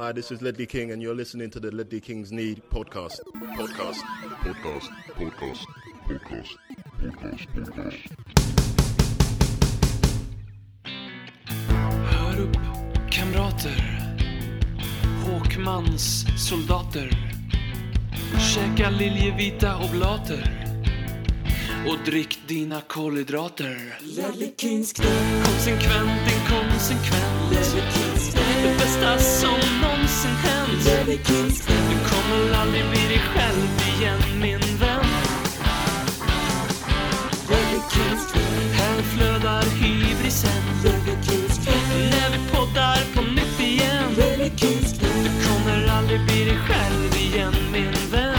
Hi, this is Ledley King, and you're listening to the Ledley Kings Need podcast. Podcast. Podcast, podcast, podcast, podcast, podcast. Hör upp, kamrater. Håkmans soldater. Käka liljevita oblater. Och drick dina kolhydrater. Konsekvent, inkonsekvent. Det bästa som någonsin hänt. Du kommer aldrig bli dig själv igen, min vän. Här flödar hybrisen. När vi poddar på nytt igen. Du kommer aldrig bli dig själv igen, min vän.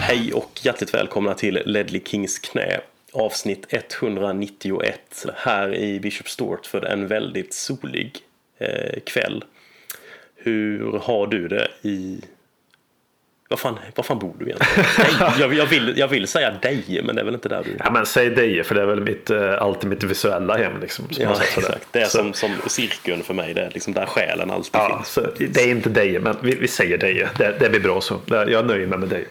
Hej och hjärtligt välkomna till Ledley Kings knä. Avsnitt 191 här i Bishop Stortford en väldigt solig eh, kväll. Hur har du det i... Vad fan, vad fan bor du egentligen? Nej, jag, jag, vill, jag vill säga Deje men det är väl inte där du... Ja men säg Deje för det är väl mitt, eh, alltid mitt visuella hem liksom. som Ja, exakt. Det är Så- som, som cirkeln för mig. Det är liksom där själen alltid Ja, finns. det är inte Deje men vi, vi säger Deje. Det, det blir bra så. Jag nöjer mig med Deje.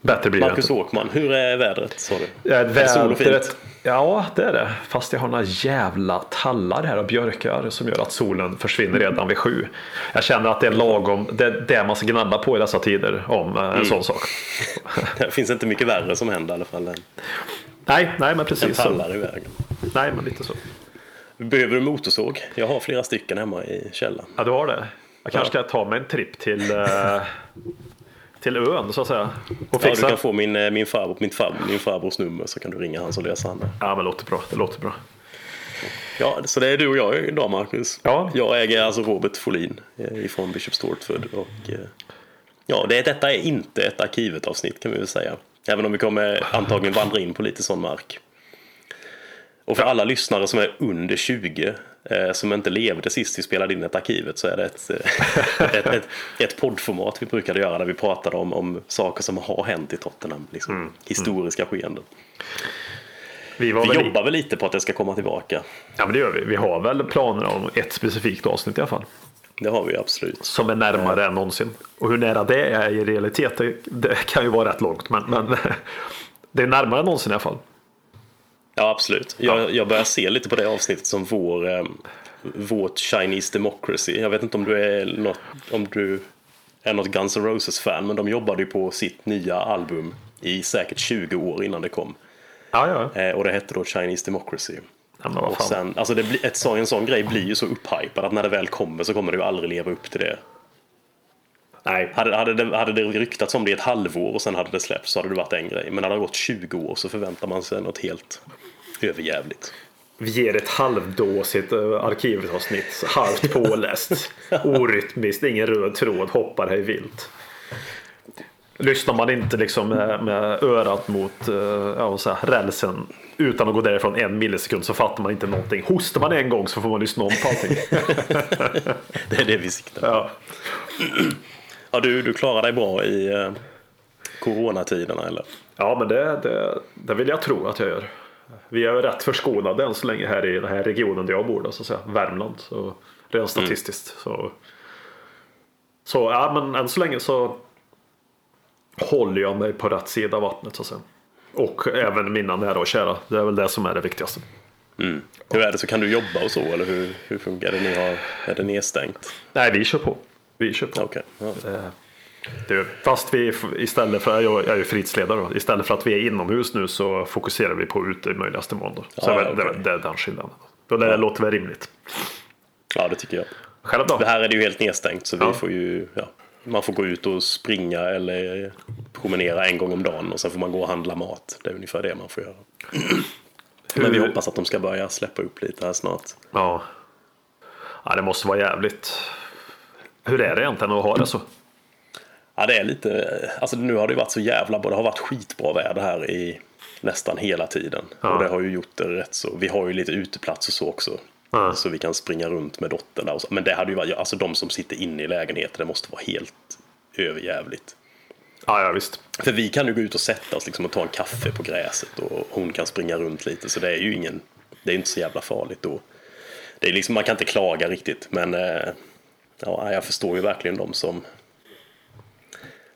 Bättre blir Marcus. Åkman, hur är vädret? Sa du? Och vädret- fint? Ja, det är det. Fast jag har några jävla tallar här och björkar som gör att solen försvinner redan vid sju. Jag känner att det är lagom. Det är det man ska gnabba på i dessa tider om eh, en Mm. sån sak. Det finns inte mycket värre som händer i alla fall än, Nej, nej men precis så. tallar i vägen. Nej, men lite så. Behöver du motorsåg? Jag har flera stycken hemma i källaren. Ja, du har det. Jag kanske ska ta mig en tripp till, eh, till ön så att säga. Och Ja, fixa. du kan få min, eh, min, farbror, min, farbror, min farbrors nummer så kan du ringa han så löser han det. Ja, men låter bra. Det låter bra. Ja, så det är du och jag idag Marcus. Ja. Jag äger alltså Robert Folin eh, ifrån Bishop Stortford. Och, eh, ja, det, detta är inte ett arkivet-avsnitt kan vi väl säga. Även om vi kommer antagligen vandra in på lite sån mark. Och för alla lyssnare som är under 20 eh, som inte levde sist vi spelade in ett arkivet så är det ett, eh, ett, ett, ett poddformat vi brukade göra där vi pratade om, om saker som har hänt i Tottenham. Liksom, Historiska skeenden. Vi, Vi väl jobbar väl lite på att det ska komma tillbaka. Ja, men det gör vi. Vi har väl planer om ett specifikt avsnitt i alla fall. Det har vi absolut. Som är närmare än någonsin. Och hur nära det är i realitet, det, det kan ju vara rätt långt. Men, men det är närmare än någonsin i alla fall. Ja, absolut. Jag, jag börjar se lite på det avsnittet som vår, eh, vårt Chinese Democracy. Jag vet inte om du är något, om du är något Guns N' Roses-fan, men de jobbade ju på sitt nya album i säkert 20 år innan det kom. Ja, ja. Eh, och det hette då Chinese Democracy. ja Och sen, alltså det blir, ett, en sån grej blir ju så upphypad att när det väl kommer så kommer det ju aldrig leva upp till det. Nej, Hade, hade, det, hade det ryktats om det i ett halvår och sen hade det släppts så hade det varit en grej. Men när det gått 20 år så förväntar man sig något helt överjävligt. vi ger ett halvdåsigt uh, arkivavsnitt. Halvt påläst. Orytmiskt, ingen röd tråd, hoppar hej vilt. Lyssnar man inte liksom med, med örat mot uh, ja, säger jag, rälsen utan att gå därifrån en millisekund så fattar man inte någonting. Hostar man en gång så får man lyssna om på allting. Det är det vi siktar på. Ja. Ja, du, du klarar dig bra i eh, coronatiderna eller? Ja, men det, det, det vill jag tro att jag gör. Vi är rätt förskonade än så länge här i den här regionen där jag bor, då, så att säga. Värmland. Så rent statistiskt. Så, så ja, men än så länge så håller jag mig på rätt sida av vattnet så att säga. Och även mina nära och kära. Det är väl det som är det viktigaste. Hur är det, så kan du jobba och så eller hur, hur funkar det? Ni har, är det nedstängt? Nej, vi kör på. Vi kör på. Okej. Ja. Gör vi. Fast vi istället för, jag jag är ju fritidsledare då. Istället för att vi är inomhus nu så fokuserar vi på ute i möjligaste mån. Då. Så Ja, det, okej. det, det är den skillnaden. Och det låter väl rimligt. ja, det tycker jag. Själv då? Det här är det ju helt nedstängt så vi Ja. får ju, ja, man får gå ut och springa eller promenera en gång om dagen och sen får man gå och handla mat. Det är ungefär det man får göra. Men vi hoppas att de ska börja släppa upp lite här snart. Ja. ja, det måste vara jävligt. Hur är det egentligen att ha det så? Ja, det är lite, alltså nu har det varit så jävla bra. Det har varit skitbra väder här i nästan hela tiden. Ja. Och det har ju gjort det rätt så. Vi har ju lite uteplats och så också. Ja. Så vi kan springa runt med dottern där och så. Men det hade ju varit, alltså de som sitter inne i lägenheten, det måste vara helt överjävligt. Ja, ja visst. För vi kan ju gå ut och sätta oss liksom och ta en kaffe på gräset och hon kan springa runt lite. Så det är ju ingen, det är inte så jävla farligt då. det är liksom, man kan inte klaga riktigt. Men eh, ja, jag förstår ju verkligen de som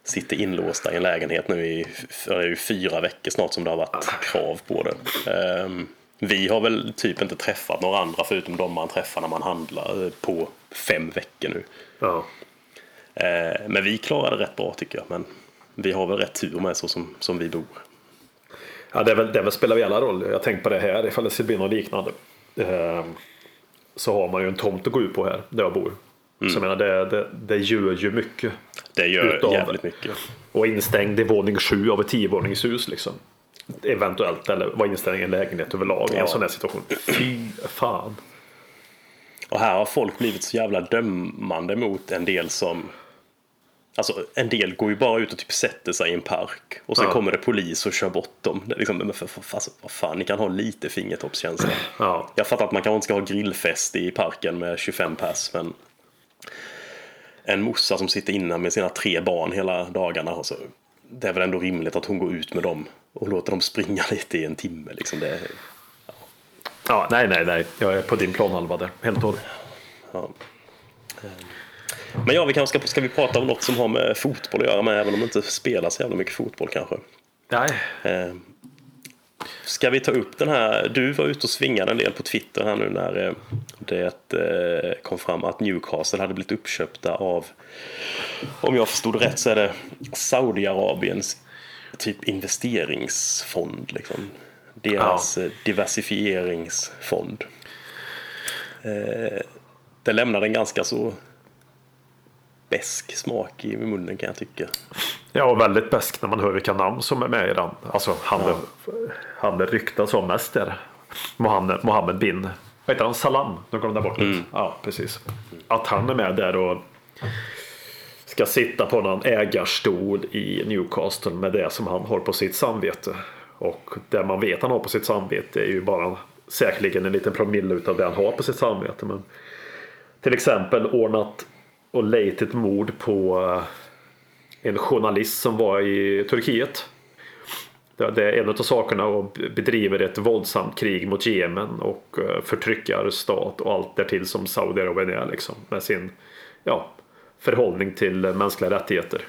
sitter inlåsta i en lägenhet nu i ju fyra veckor snart som det har varit krav på det. Ehm, vi har väl typ inte träffat några andra förutom de man träffar när man handlar eh, på fem veckor nu. Ja. Eh, Men vi klarade det rätt bra tycker jag. Men vi har väl rätt tur med så som, som vi bor. Ja, det, är väl, det väl spelar väl alla roll. Jag tänker på det här ifall det ska bli något liknande. Eh, så har man ju en tomt att gå ut på här där jag bor. Så jag menar det, det, det gör ju mycket. Det gör Utav- jävligt mycket. Och instängd i våning sju av ett tiovåningshus liksom. Eventuellt, eller vara instängd i en lägenhet överlag i Ja. en sån här situation. Fy fan. Och här har folk blivit så jävla dömande mot en del som Alltså en del går ju bara ut och typ sätter sig i en park och sen Ja. kommer det polis och kör bort dem. Det är Liksom, men för, för, alltså, vad fan, ni kan ha lite fingertoppskänsla. Ja. Jag fattar att man kanske inte ska ha grillfest i parken med 25 pers men en morsa som sitter inne med sina tre barn hela dagarna. Alltså, det är väl ändå rimligt att hon går ut med dem och låter dem springa lite i en timme. Liksom. Det, Ja, nej, nej, nej. Jag är på din planhalva där. Helt och hållet. Ja. Men ja, vi kanske ska, ska vi prata om något som har med fotboll att göra med, även om det inte spelar så jävla mycket fotboll kanske. Nej. Ska vi ta upp den här, du var ute och svingade en del på Twitter här nu när eh, det eh, kom fram att Newcastle hade blivit uppköpta av, om jag förstod rätt så är det Saudiarabiens typ investeringsfond liksom. Deras eh, diversifieringsfond. Det lämnade en ganska så besk smak i munnen kan jag tycka. Ja, väldigt bäst när man hör vilka namn som är med i den. Alltså han, ja. han det ryktas om mest där. Mohammed, Mohammed bin, vad heter han? Salam? Nu kom där bort lite. Ja, precis. Att han är med där och ska sitta på någon ägarstol i Newcastle med det som han har på sitt samvete. Och det man vet han har på sitt samvete är ju bara säkerligen en liten promille utav det han har på sitt samvete. Men till exempel ordnat och lejt ett mord på en journalist som var i Turkiet. Det är en av sakerna och bedriver ett våldsamt krig mot Jemen och förtryckarstat och allt därtill som Saudiarabien är liksom med sin ja, förhållning till mänskliga rättigheter.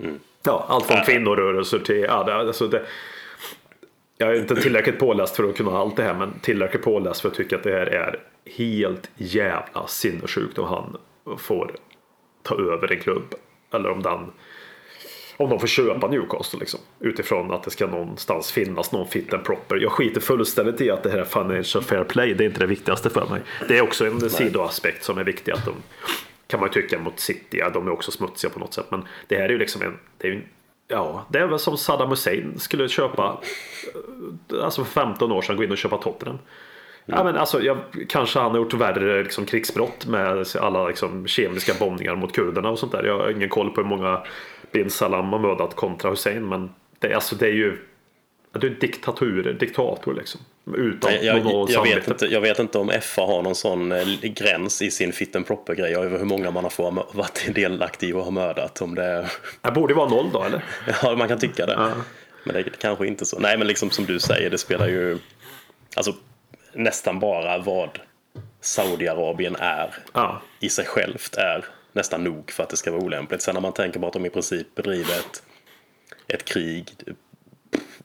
Mm. Ja, allt från kvinnorörelser till ja, det, alltså det, jag är inte tillräckligt påläst för att kunna allt det här men tillräckligt påläst för att tycka att det här är helt jävla sinnessjukt om han får ta över en klubb. Eller om den om de får köpa Newcastle liksom. Utifrån att det ska någonstans finnas någon fit and proper. Jag skiter fullständigt i att det här är financial fair play. Det är inte det viktigaste för mig. Det är också en Nej. sidoaspekt som är viktig. Att de, kan man tycka mot City. Ja, de är också smutsiga på något sätt. Men det här är ju liksom en. Det är ju, ja, det är väl som Saddam Hussein skulle köpa. Alltså för 15 år sedan gå in och köpa Tottenham. Ja, men alltså, jag, kanske han har gjort värre liksom, krigsbrott med alla liksom, kemiska bombningar mot kurderna och sånt där. Jag har ingen koll på hur många bin Salam har mördat kontra Hussein. Men det, alltså, det är ju det är diktatur, diktator liksom. Utan jag, jag, jag, vet inte, jag vet inte om FA har någon sån eh, gräns i sin fit and proper grej över hur många man har få, varit delaktig i och har mördat. Om det... det borde vara noll då eller? ja, man kan tycka det. Ja. Men det är kanske inte så. Nej, men liksom som du säger, det spelar ju... Alltså nästan bara vad Saudiarabien är ja. i sig självt är nästan nog för att det ska vara olämpligt. Sen när man tänker på att de i princip bedriver ett, ett krig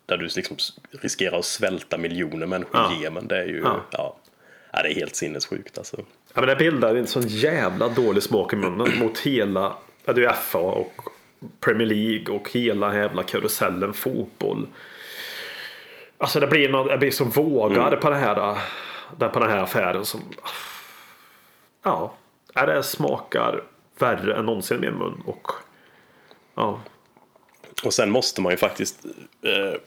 där du liksom riskerar att svälta miljoner människor ja. i Jemen. Det är ju ja. Ja, det är helt sinnessjukt alltså. Ja, men det bildar en sån jävla dålig smak i munnen mot hela ja, det är FA och Premier League och hela jävla karusellen fotboll. Alltså det blir, något, det blir som vågar mm. på, det här, på den här affären som... Ja, det smakar värre än någonsin i min mun. Och, ja. och sen måste man ju faktiskt... Eh,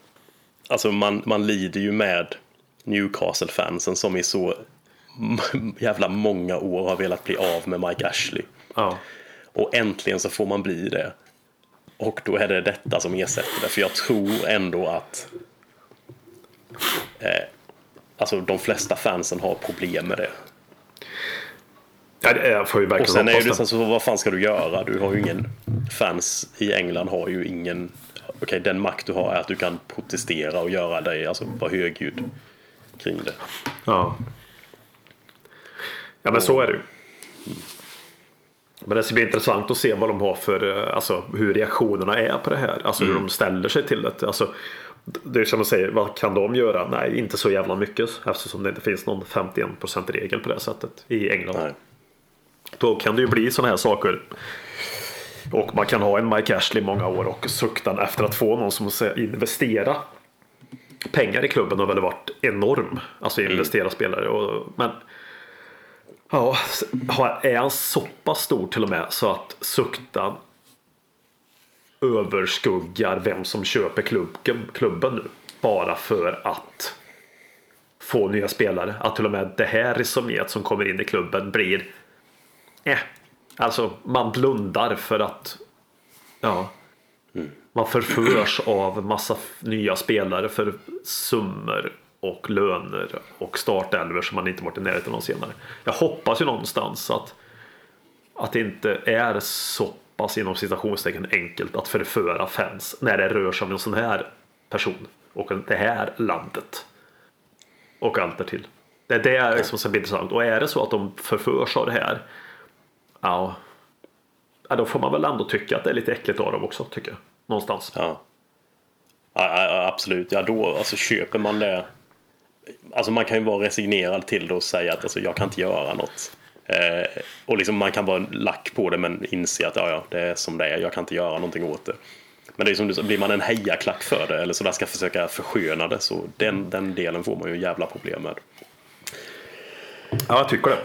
alltså man, man lider ju med Newcastle-fansen som i så jävla många år har velat bli av med Mike Ashley. Ja. Och äntligen så får man bli det. Och då är det detta som ersätter det. För jag tror ändå att eh, alltså de flesta fansen har problem med det. Ja, det får ju verkligen och sen är det så, vad fan ska du göra? Du har ju ingen fans i England har ju ingen okej okay, den makt du har är att du kan protestera och göra dig, alltså vara högljudd kring det. Ja. Ja men så är det ju. Men det ska bli intressant att se vad de har för, eh, alltså hur reaktionerna är på det här. Alltså hur de ställer sig till det. Alltså, det är som att säga, vad kan de göra? Nej, inte så jävla mycket eftersom det inte finns någon 51% regel på det sättet i England. Nej. Då kan det ju bli sådana här saker. Och man kan ha en Mike Ashley i många år och suktan efter att få någon som investera pengar i klubben har väl varit enorm. Alltså investera spelare. Och, men ja, är han så pass stor till och med så att suktan överskuggar vem som köper klubb, klubben nu. Bara för att få nya spelare. Att till och med det här resumet som kommer in i klubben blir eh. Alltså man blundar för att ja, man förförs av massa nya spelare för summor och löner och startelver som man inte varit i närheten av senare. Jag hoppas ju någonstans att, att det inte är så pass inom citationstecken enkelt att förföra fans när det rör sig om en sån här person och det här landet. Och allt därtill. Det är det liksom som ska bli intressant. Och är det så att de förförs av det här Ja. ja, då får man väl ändå tycka att det är lite äckligt av dem också, tycker jag. Någonstans. Ja. Ja, ja, absolut, ja då alltså, köper man det. Alltså man kan ju vara resignerad till det och säga att alltså, jag kan inte göra något. Eh, och liksom man kan vara lack på det men inse att ja, ja, det är som det är, jag kan inte göra någonting åt det. Men det är som du sa, blir man en hejaklack för det eller så där ska försöka försköna det så den, den delen får man ju jävla problem med. Ja, jag tycker det.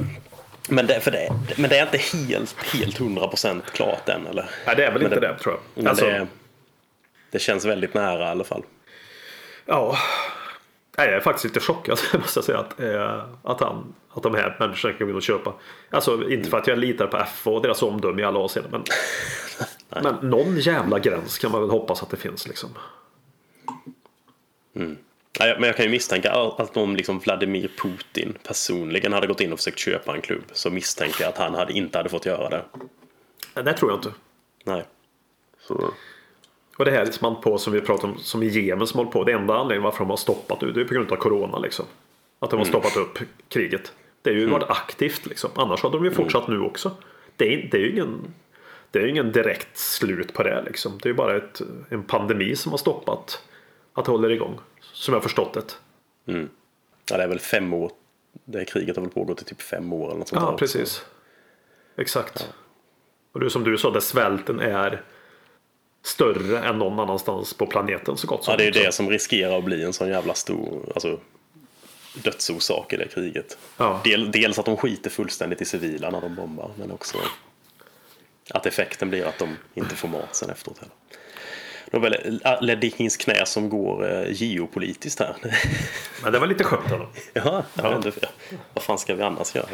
Men det, för det, men det är inte helt, helt 100% klart än eller? Nej, det är väl Men inte det, tror jag. Alltså, det, det känns väldigt nära i alla fall. Ja. Nej, jag är faktiskt lite chockad, måste jag säga, att, eh, att, han, att de här människorna kan gå in och köpa. Alltså, inte för att jag litar på FH och deras omdöme i alla avseenden, men, men någon jävla gräns kan man väl hoppas att det finns. Liksom. Ja, men jag kan ju misstänka att om liksom Vladimir Putin personligen hade gått in och försökt köpa en klubb så misstänker jag att han hade, inte hade fått göra det. Nej, det tror jag inte. Nej. Så, Och det här som man på som vi pratade om, som i Jemen som håller på. Det enda anledningen varför de har stoppat det, det är på grund av corona liksom. Att de har stoppat upp kriget. Det är ju varit aktivt liksom. Annars hade de ju fortsatt nu också. Det är, det är ju ingen, det är ju ingen direkt slut på det liksom. Det är ju bara ett, en pandemi som har stoppat att det håller igång. Som jag har förstått det. ja, det är väl fem år. Det här kriget har väl pågått i typ fem år eller något sånt Ja, precis. Exakt. Och det är som du sa, där svälten är större än någon annanstans på planeten så gott som. Ja, det är det som riskerar att bli en sån jävla stor alltså, dödsorsak i det kriget. Ja. Del, dels att de skiter fullständigt i civila när de bombar, men också att effekten blir att de inte får mat sen efteråt heller. Det var väl Ledikins knä som går eh, geopolitiskt här. Men det var lite skönt ändå. ja, inte, vad fan ska vi annars göra?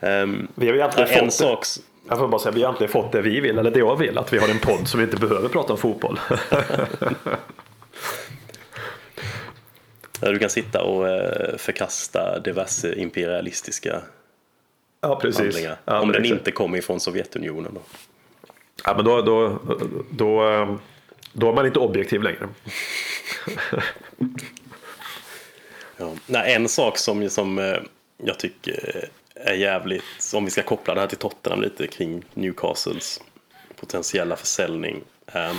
Ehm, Vi har ju egentligen en fått sak, Jag får bara säga, vi har egentligen fått det vi vill, eller det jag vill, att vi har en podd som inte behöver prata om fotboll. där du kan sitta och eh, förkasta diverse imperialistiska ja, precis. handlingar. Ja, om den exakt. inte kommer ifrån Sovjetunionen. Då. Ja, men då, då, då, då är man inte objektiv längre. Ja. Nej, en sak som, som eh, jag tycker är jävligt, om vi ska koppla det här till Tottenham lite kring Newcastles potentiella försäljning, ehm,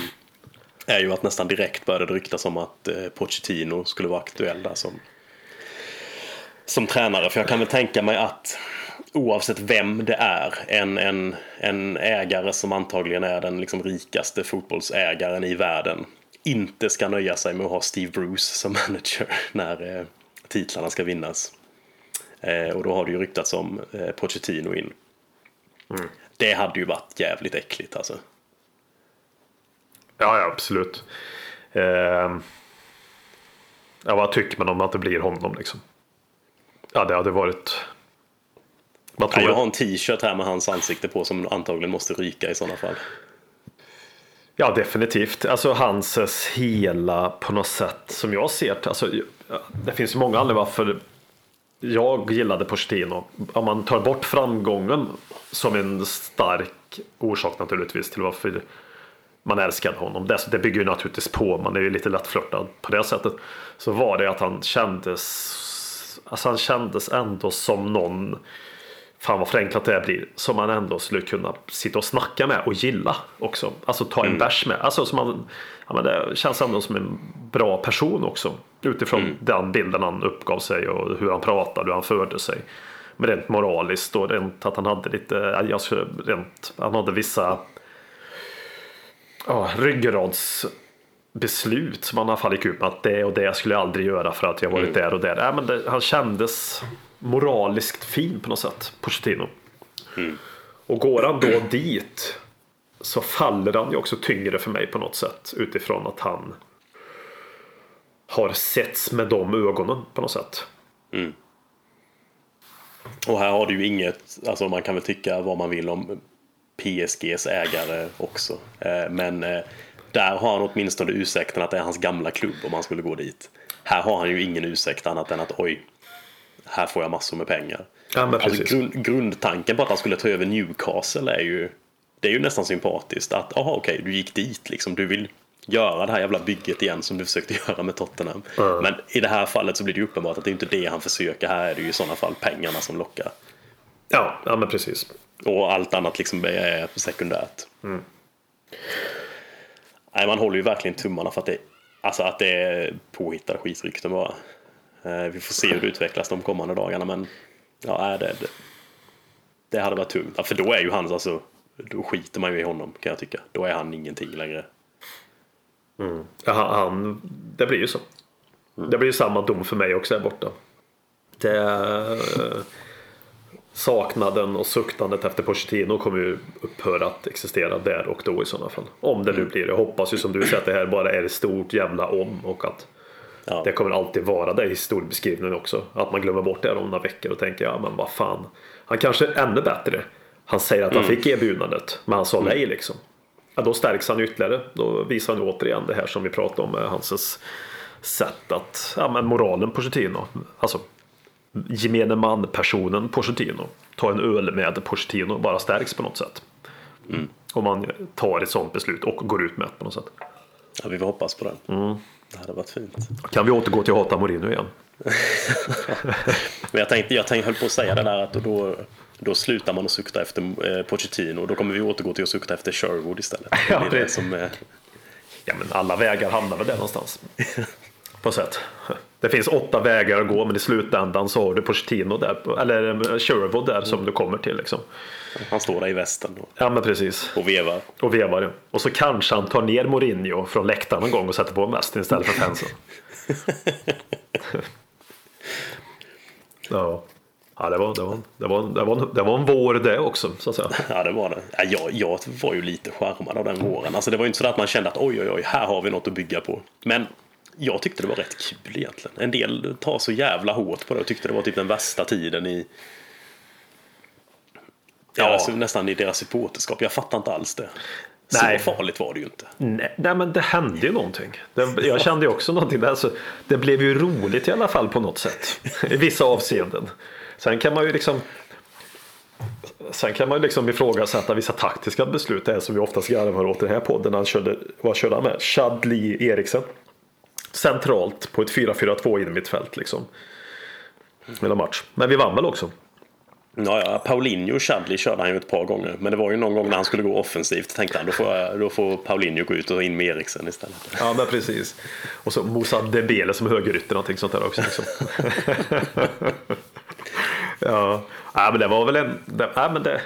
är ju att nästan direkt började det ryktas om att eh, Pochettino skulle vara aktuell där som, som tränare. För jag kan väl tänka mig att oavsett vem det är, en, en, en ägare som antagligen är den liksom rikaste fotbollsägaren i världen, inte ska nöja sig med att ha Steve Bruce som manager när eh, titlarna ska vinnas. Eh, och då har det ju ryktats om eh, Pochettino in. Det hade ju varit jävligt äckligt alltså. Ja, ja absolut. Eh, ja, vad tycker man om att det blir honom liksom? Ja, det hade varit... Vad Ja, tror jag du? har en t-shirt här med hans ansikte på som antagligen måste ryka i sådana fall. Ja, definitivt. Alltså hans eh, hela, på något sätt, som jag ser det. Alltså, ja, det finns ju många anledningar varför jag gillade Pochettino. Om man tar bort framgången som en stark orsak naturligtvis till varför man älskade honom. Det, det bygger ju naturligtvis på, man är ju lite lättflörtad på det sättet. Så var det att han kändes, alltså han kändes ändå som någon fan vad förenklat det här blir, som man ändå skulle kunna sitta och snacka med och gilla också. Alltså ta en bärs med. Alltså, som man, ja, men det känns ändå som en bra person också. Utifrån den bilden han uppgav sig och hur han pratade, hur han förde sig. Men rent moraliskt och rent att han hade lite, ja, jag skulle, rent, han hade vissa ja, ryggradsbeslut som han i alla fall gick ut med att det och det skulle jag aldrig göra för att jag varit där och där. Ja, men det, han kändes moraliskt fin på något sätt, Pochettino. Och går han då dit så faller han ju också tyngre för mig på något sätt utifrån att han har setts med de ögonen på något sätt. Och här har du ju inget, alltså man kan väl tycka vad man vill om PSGs ägare också. Eh, Men eh, där har han åtminstone ursäkten att det är hans gamla klubb om han skulle gå dit. Här har han ju ingen ursäkt annat än att oj, här får jag massor med pengar. Ja, men Alltså grund, grundtanken på att han skulle ta över Newcastle är ju, det är ju nästan sympatiskt. Att aha, okej, du gick dit liksom, du vill göra det här jävla bygget igen som du försökte göra med Tottenham. Men i det här fallet så blir det ju uppenbart att det är inte det han försöker. Här är det ju i sådana fall pengarna som lockar. Ja, ja men precis. Och allt annat liksom är sekundärt. Nej, man håller ju verkligen tummarna för att det, alltså att det är påhittade skitrykten bara. Eh, Vi får se hur det utvecklas de kommande dagarna men ja, det, det, det hade varit tungt. Ja, för då är ju han alltså, då skiter man ju i honom kan jag tycka. Då är han ingenting längre. Ja, han, det blir ju så. Det blir ju samma dom för mig också här borta. Det, eh, saknaden och suktandet efter Pochettino kommer ju upphöra att existera där och då i sådana fall. Om det nu blir. Jag hoppas ju som du säger att det här bara är ett stort jävla om och att Ja. det kommer alltid vara det i historiebeskrivningen också. Att man glömmer bort det om några veckor och tänker ja men vad fan. Han kanske är ännu bättre. Han säger att han fick erbjudandet men han sa nej liksom. Ja, då stärks han ytterligare. Då visar han återigen det här som vi pratade om med hans sätt att, ja men moralen Pochettino. Alltså gemene man-personen Pochettino. Ta en öl med Pochettino bara stärks på något sätt. Om man tar ett sånt beslut och går ut med det på något sätt. Ja, vi hoppas på det. Det hade varit fint. Kan vi återgå till att hata Mourinho igen? Men jag tänkte, jag tänkte, höll på att säga det där att då, då slutar man att sukta efter eh, Pochettino och då kommer vi återgå till att sukta efter Sherwood istället. Det Ja, det precis. som, eh, Ja men alla vägar hamnar väl där någonstans. På sätt. Det finns åtta vägar att gå men i slutändan så har du Pochettino där, eller Sherwood där som du kommer till liksom. han står där i västen och, Ja men precis. och vevar. Och vevar. Och så kanske han tar ner Mourinho från läktaren någon gång och sätter på en väst istället för fansen. ja. Ja, det var, det, var, det, var, det, var, det var en vår det också, så att säga. Ja, det var det. Ja, jag, jag var ju lite charmad av den våren. Alltså, det var ju inte så att man kände att oj, oj, oj, här har vi något att bygga på. Men jag tyckte det var rätt kul egentligen. En del tar så jävla hårt på det och tyckte det var typ den värsta tiden i Ja, alltså, nästan i deras supporterskap. Jag fattar inte alls det. Nej. Så farligt var det ju inte. Nej, nej men det hände ju någonting. Det, jag kände ju också någonting där. Så det blev ju roligt i alla fall på något sätt. I vissa avseenden. Sen kan man ju liksom Sen kan man ju liksom ifrågasätta vissa taktiska beslut. Det är som vi oftast garvar åt i den här podden. Han körde, vad körde han med? Chadli Eriksen. Centralt på ett 4-4-2 in i mitt fält liksom. Hela match. Men vi vann väl också. Ja, ja, Paulinho och Chadli körde han ju ett par gånger. Men det var ju någon gång när han skulle gå offensivt. Tänkte han, då får, jag, då får Paulinho gå ut och in med Eriksen istället. Ja men precis. Och så Moussa Dembele som högerytter någonting sånt där också. Liksom. ja. ja men det var väl en... Det, ja, men det,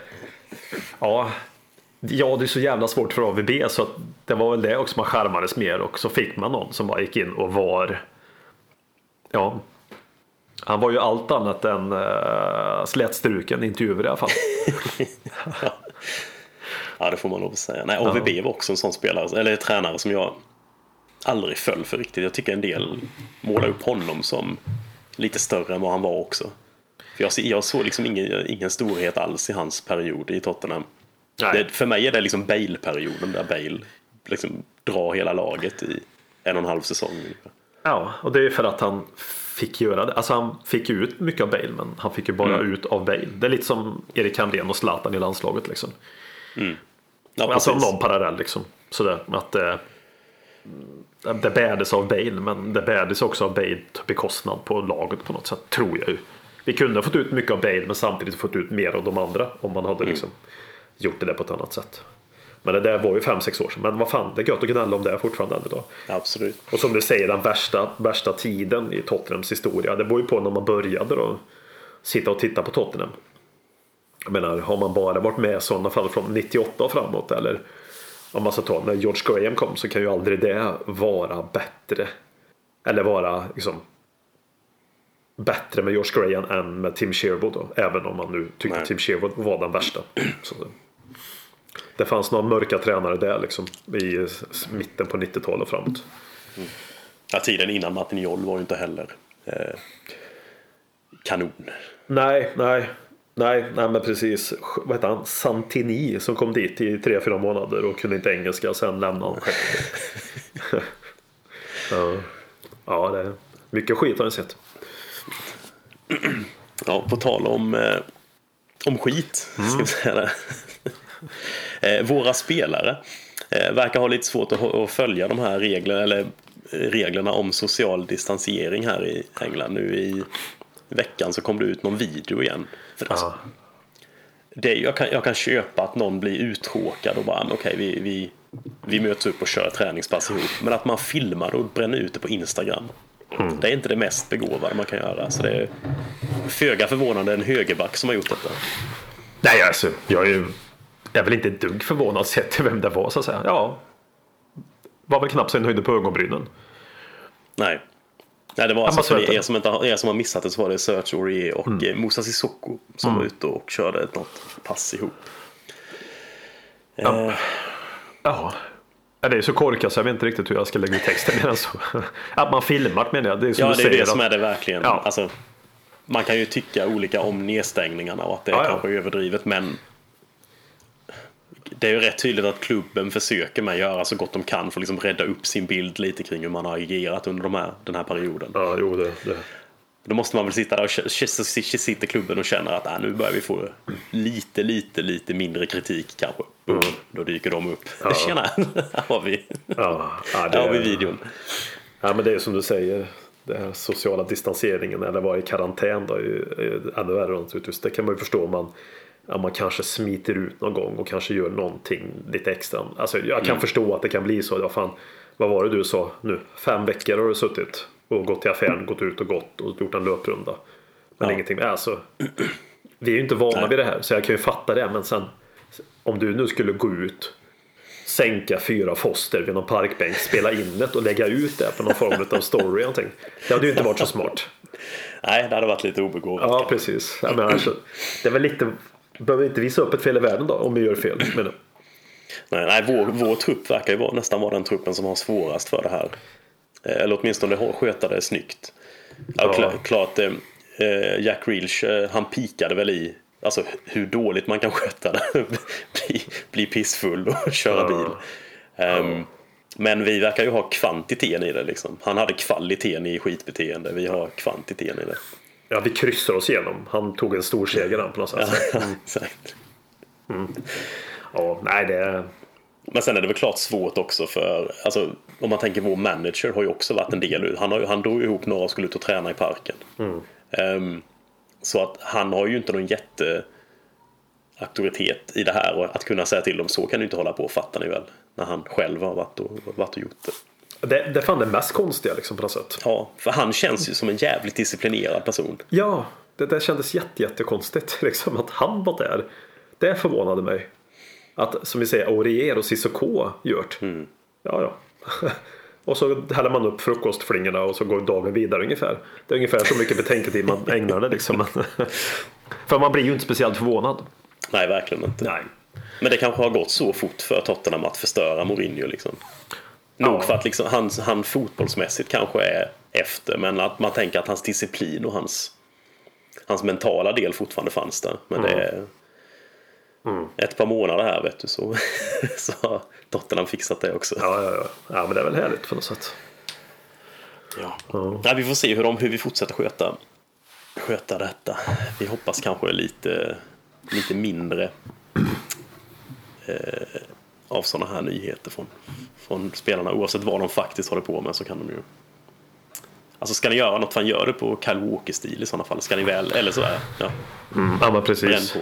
ja. Ja det är så jävla svårt för AVB så att det var väl det också man charmades mer och så fick man någon som bara gick in och var Ja Han var ju allt annat än uh, slätstruken intervjuer i alla fall. Ja, det får man lov att säga. Nej, AVB var också en sån spelare, eller tränare som jag aldrig föll för riktigt. Jag tycker en del målar upp honom som lite större än vad han var också. För jag, jag såg liksom ingen, ingen storhet alls i hans period i Tottenham. Det, för mig är det liksom Bale-perioden där Bale liksom drar hela laget i en och en halv säsong. ungefär. Ja, och det är för att han fick göra det. Alltså han fick ju ut mycket av Bale, men han fick ju bara ut av Bale. Det är lite som Erik Hamrén och Zlatan i landslaget liksom. Ja, alltså precis. någon parallell liksom. Sådär, att det, det bärdes av Bale, men det bärdes också av Bale på bekostnad på laget på något sätt, tror jag ju. Vi kunde ha fått ut mycket av Bale men samtidigt fått ut mer av de andra om man hade liksom gjort det där på ett annat sätt. Men det där var ju 5-6 år sedan. Men vad fan, det är gött att gnälla om det fortfarande än idag. Absolut. Och som du säger, den värsta, värsta tiden i Tottenhams historia. Det beror ju på när man började då. Sitta och titta på Tottenham. Jag menar, har man bara varit med i sådana fall från 98 och framåt eller om man ska ta när George Graham kom så kan ju aldrig det vara bättre. Eller vara liksom bättre med George Graham än med Tim Sherwood då. Även om man nu tyckte Nej. Tim Sherwood var den värsta. Så det, fanns några mörka tränare där liksom i mitten på 90-talet och framåt. Ja, tiden innan Martin Joll var ju inte heller eh, kanon. Nej, nej. Nej, nej men precis. Vad heter han? Santini som kom dit i tre, fyra månader och kunde inte engelska. Sen lämnade han själv. ja. ja, det är mycket skit har jag sett. Ja, på tal om, eh, om skit, ska vi säga det. Eh, våra spelare eh, verkar ha lite svårt att, följa de här reglerna, eller reglerna om social distansering här i England. Nu i veckan så kom det ut någon video igen. För alltså, det, är- jag, kan, jag kan köpa att någon blir uttråkad och bara, "Men okej, vi, vi, vi möts upp och kör träningspass ihop. Men att man filmar och bränner ut det på Instagram. Det är inte det mest begåvade man kan göra. Så det är föga förvånande en högerback som har gjort detta. Nej, alltså jag är jag är väl inte ett dugg förvånad sett till vem det var så att säga. Ja. Var väl knappt så en höjde på ögonbrynen. Nej. Nej, det var alltså för er som, inte har, er som har missat det så var det Search Aurier och mm. Moussa Sissoko som var ute och körde ett något pass ihop. Ja. Ja, det är så korkat så jag vet inte riktigt hur jag ska lägga ut texten mer än så. Att man filmat menar jag. Det är som Ja, det är det som att- är det verkligen. Ja. Alltså, man kan ju tycka olika om nedstängningarna och att det Ja, ja. kanske är överdrivet men det är ju rätt tydligt att klubben försöker med att göra så gott de kan för att liksom rädda upp sin bild lite kring hur man har agerat under de här, den här perioden. Ja, jo det. det. Då måste man väl sitta där och sitter klubben och känner att äh, nu börjar vi få lite, lite, lite mindre kritik kanske. Mm. Då dyker de upp. Tjena, här har vi, Ja, ja, det här har vi videon. Ja, men det är som du säger. Den här sociala distanseringen eller vara i karantän då, är ju ännu värre naturligtvis. Det kan man ju förstå om man, om man kanske smiter ut någon gång och kanske gör någonting lite extra. Alltså, jag kan förstå att det kan bli så. Ja, fan, vad var det du sa nu? Fem veckor har du suttit och gått till affären, gått ut och gått och gjort en löprunda. Men Ja. ingenting. Alltså, vi är ju inte vana Nej. vid det här så jag kan ju fatta det. Men sen om du nu skulle gå ut sänka fyra foster vid någon parkbänk, spela in det och lägga ut det på någon form av story. eller Någonting. Det hade ju inte varit så smart. Nej, det hade varit lite obegåvat. Ja, precis. Jag menar, alltså, det är väl lite, behöver inte visa upp ett fel i världen då, om vi gör fel. Men, Nej, nej vår, vår trupp verkar ju vara, nästan vara den truppen som har svårast för det här. Eh, Eller åtminstone sköta det snyggt. Ja, Ja. kla- Klart, eh, eh, Jack Reelch, han pikade väl i alltså, hur dåligt man kan sköta det. bli, bli pissfull och köra Ja. bil. Ehm, Men vi verkar ju ha kvantiteten i det. Liksom. Han hade kvaliteten i skitbeteende. Vi har kvantiteten i det. Ja, vi kryssar oss igenom. Han tog en stor seger där på något sätt. Ja, exakt. Ja, nej, det... Men sen är det väl klart svårt också för, alltså, om man tänker vår manager har ju också varit en del han, har, han drog ihop några och skulle ut och träna i parken. Ehm, så att han har ju inte någon jätte auktoritet i det här och att kunna säga till dem så kan du inte hålla på, fattar ni väl? När han själv har varit och, varit och gjort det. Det, det är fan det mest konstiga liksom på något sätt. Ja, för han känns ju som en jävligt disciplinerad person. Ja, det där kändes jätte, jättekonstigt. Liksom, att han var där. Det förvånade mig. Att som vi säger Aurier och Cissoko gjort. Ja, ja. och så häller man upp frukostflingorna och så går dagen vidare ungefär. Det är ungefär så mycket betänketid man ägnar det liksom. För man blir ju inte speciellt förvånad. Nej, verkligen inte. Nej. Men det kanske har gått så fort för Tottenham att förstöra Mourinho liksom. Nog för att liksom, han, han fotbollsmässigt kanske är efter men att man tänker att hans disciplin och hans, hans mentala del fortfarande fanns där. Men det är ett par månader här vet du så, så har Tottenham fixat det också. Ja, ja, ja. ja, men det är väl härligt på något sätt. Ja. Ja, vi får se hur, de, hur vi fortsätter sköta, sköta detta. Vi hoppas kanske lite, lite mindre eh, av sådana här nyheter från, från spelarna. Oavsett vad de faktiskt håller på med så kan de ju Alltså ska ni göra något, fan gör det på Kyle Walker-stil i sådana fall. Ska ni väl, eller så är ja, Mm, ja men precis.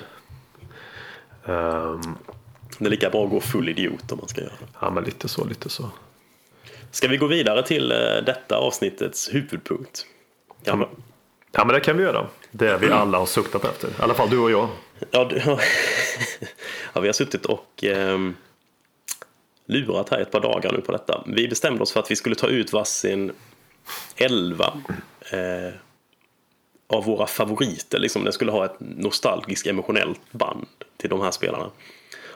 Ehm, Det är lika bra att gå full idiot om man ska göra det. ja men lite så, lite så. Ska vi gå vidare till eh, detta avsnittets huvudpunkt? Ja, men, Ja men det kan vi göra. Det vi alla har suktat efter. I alla fall du och jag. ja, du, ja, vi har suttit och ehm, lurat här ett par dagar nu på detta. Vi bestämde oss för att vi skulle ta ut varsin elva eh, av våra favoriter. Liksom. den skulle ha ett nostalgiskt emotionellt band till de här spelarna.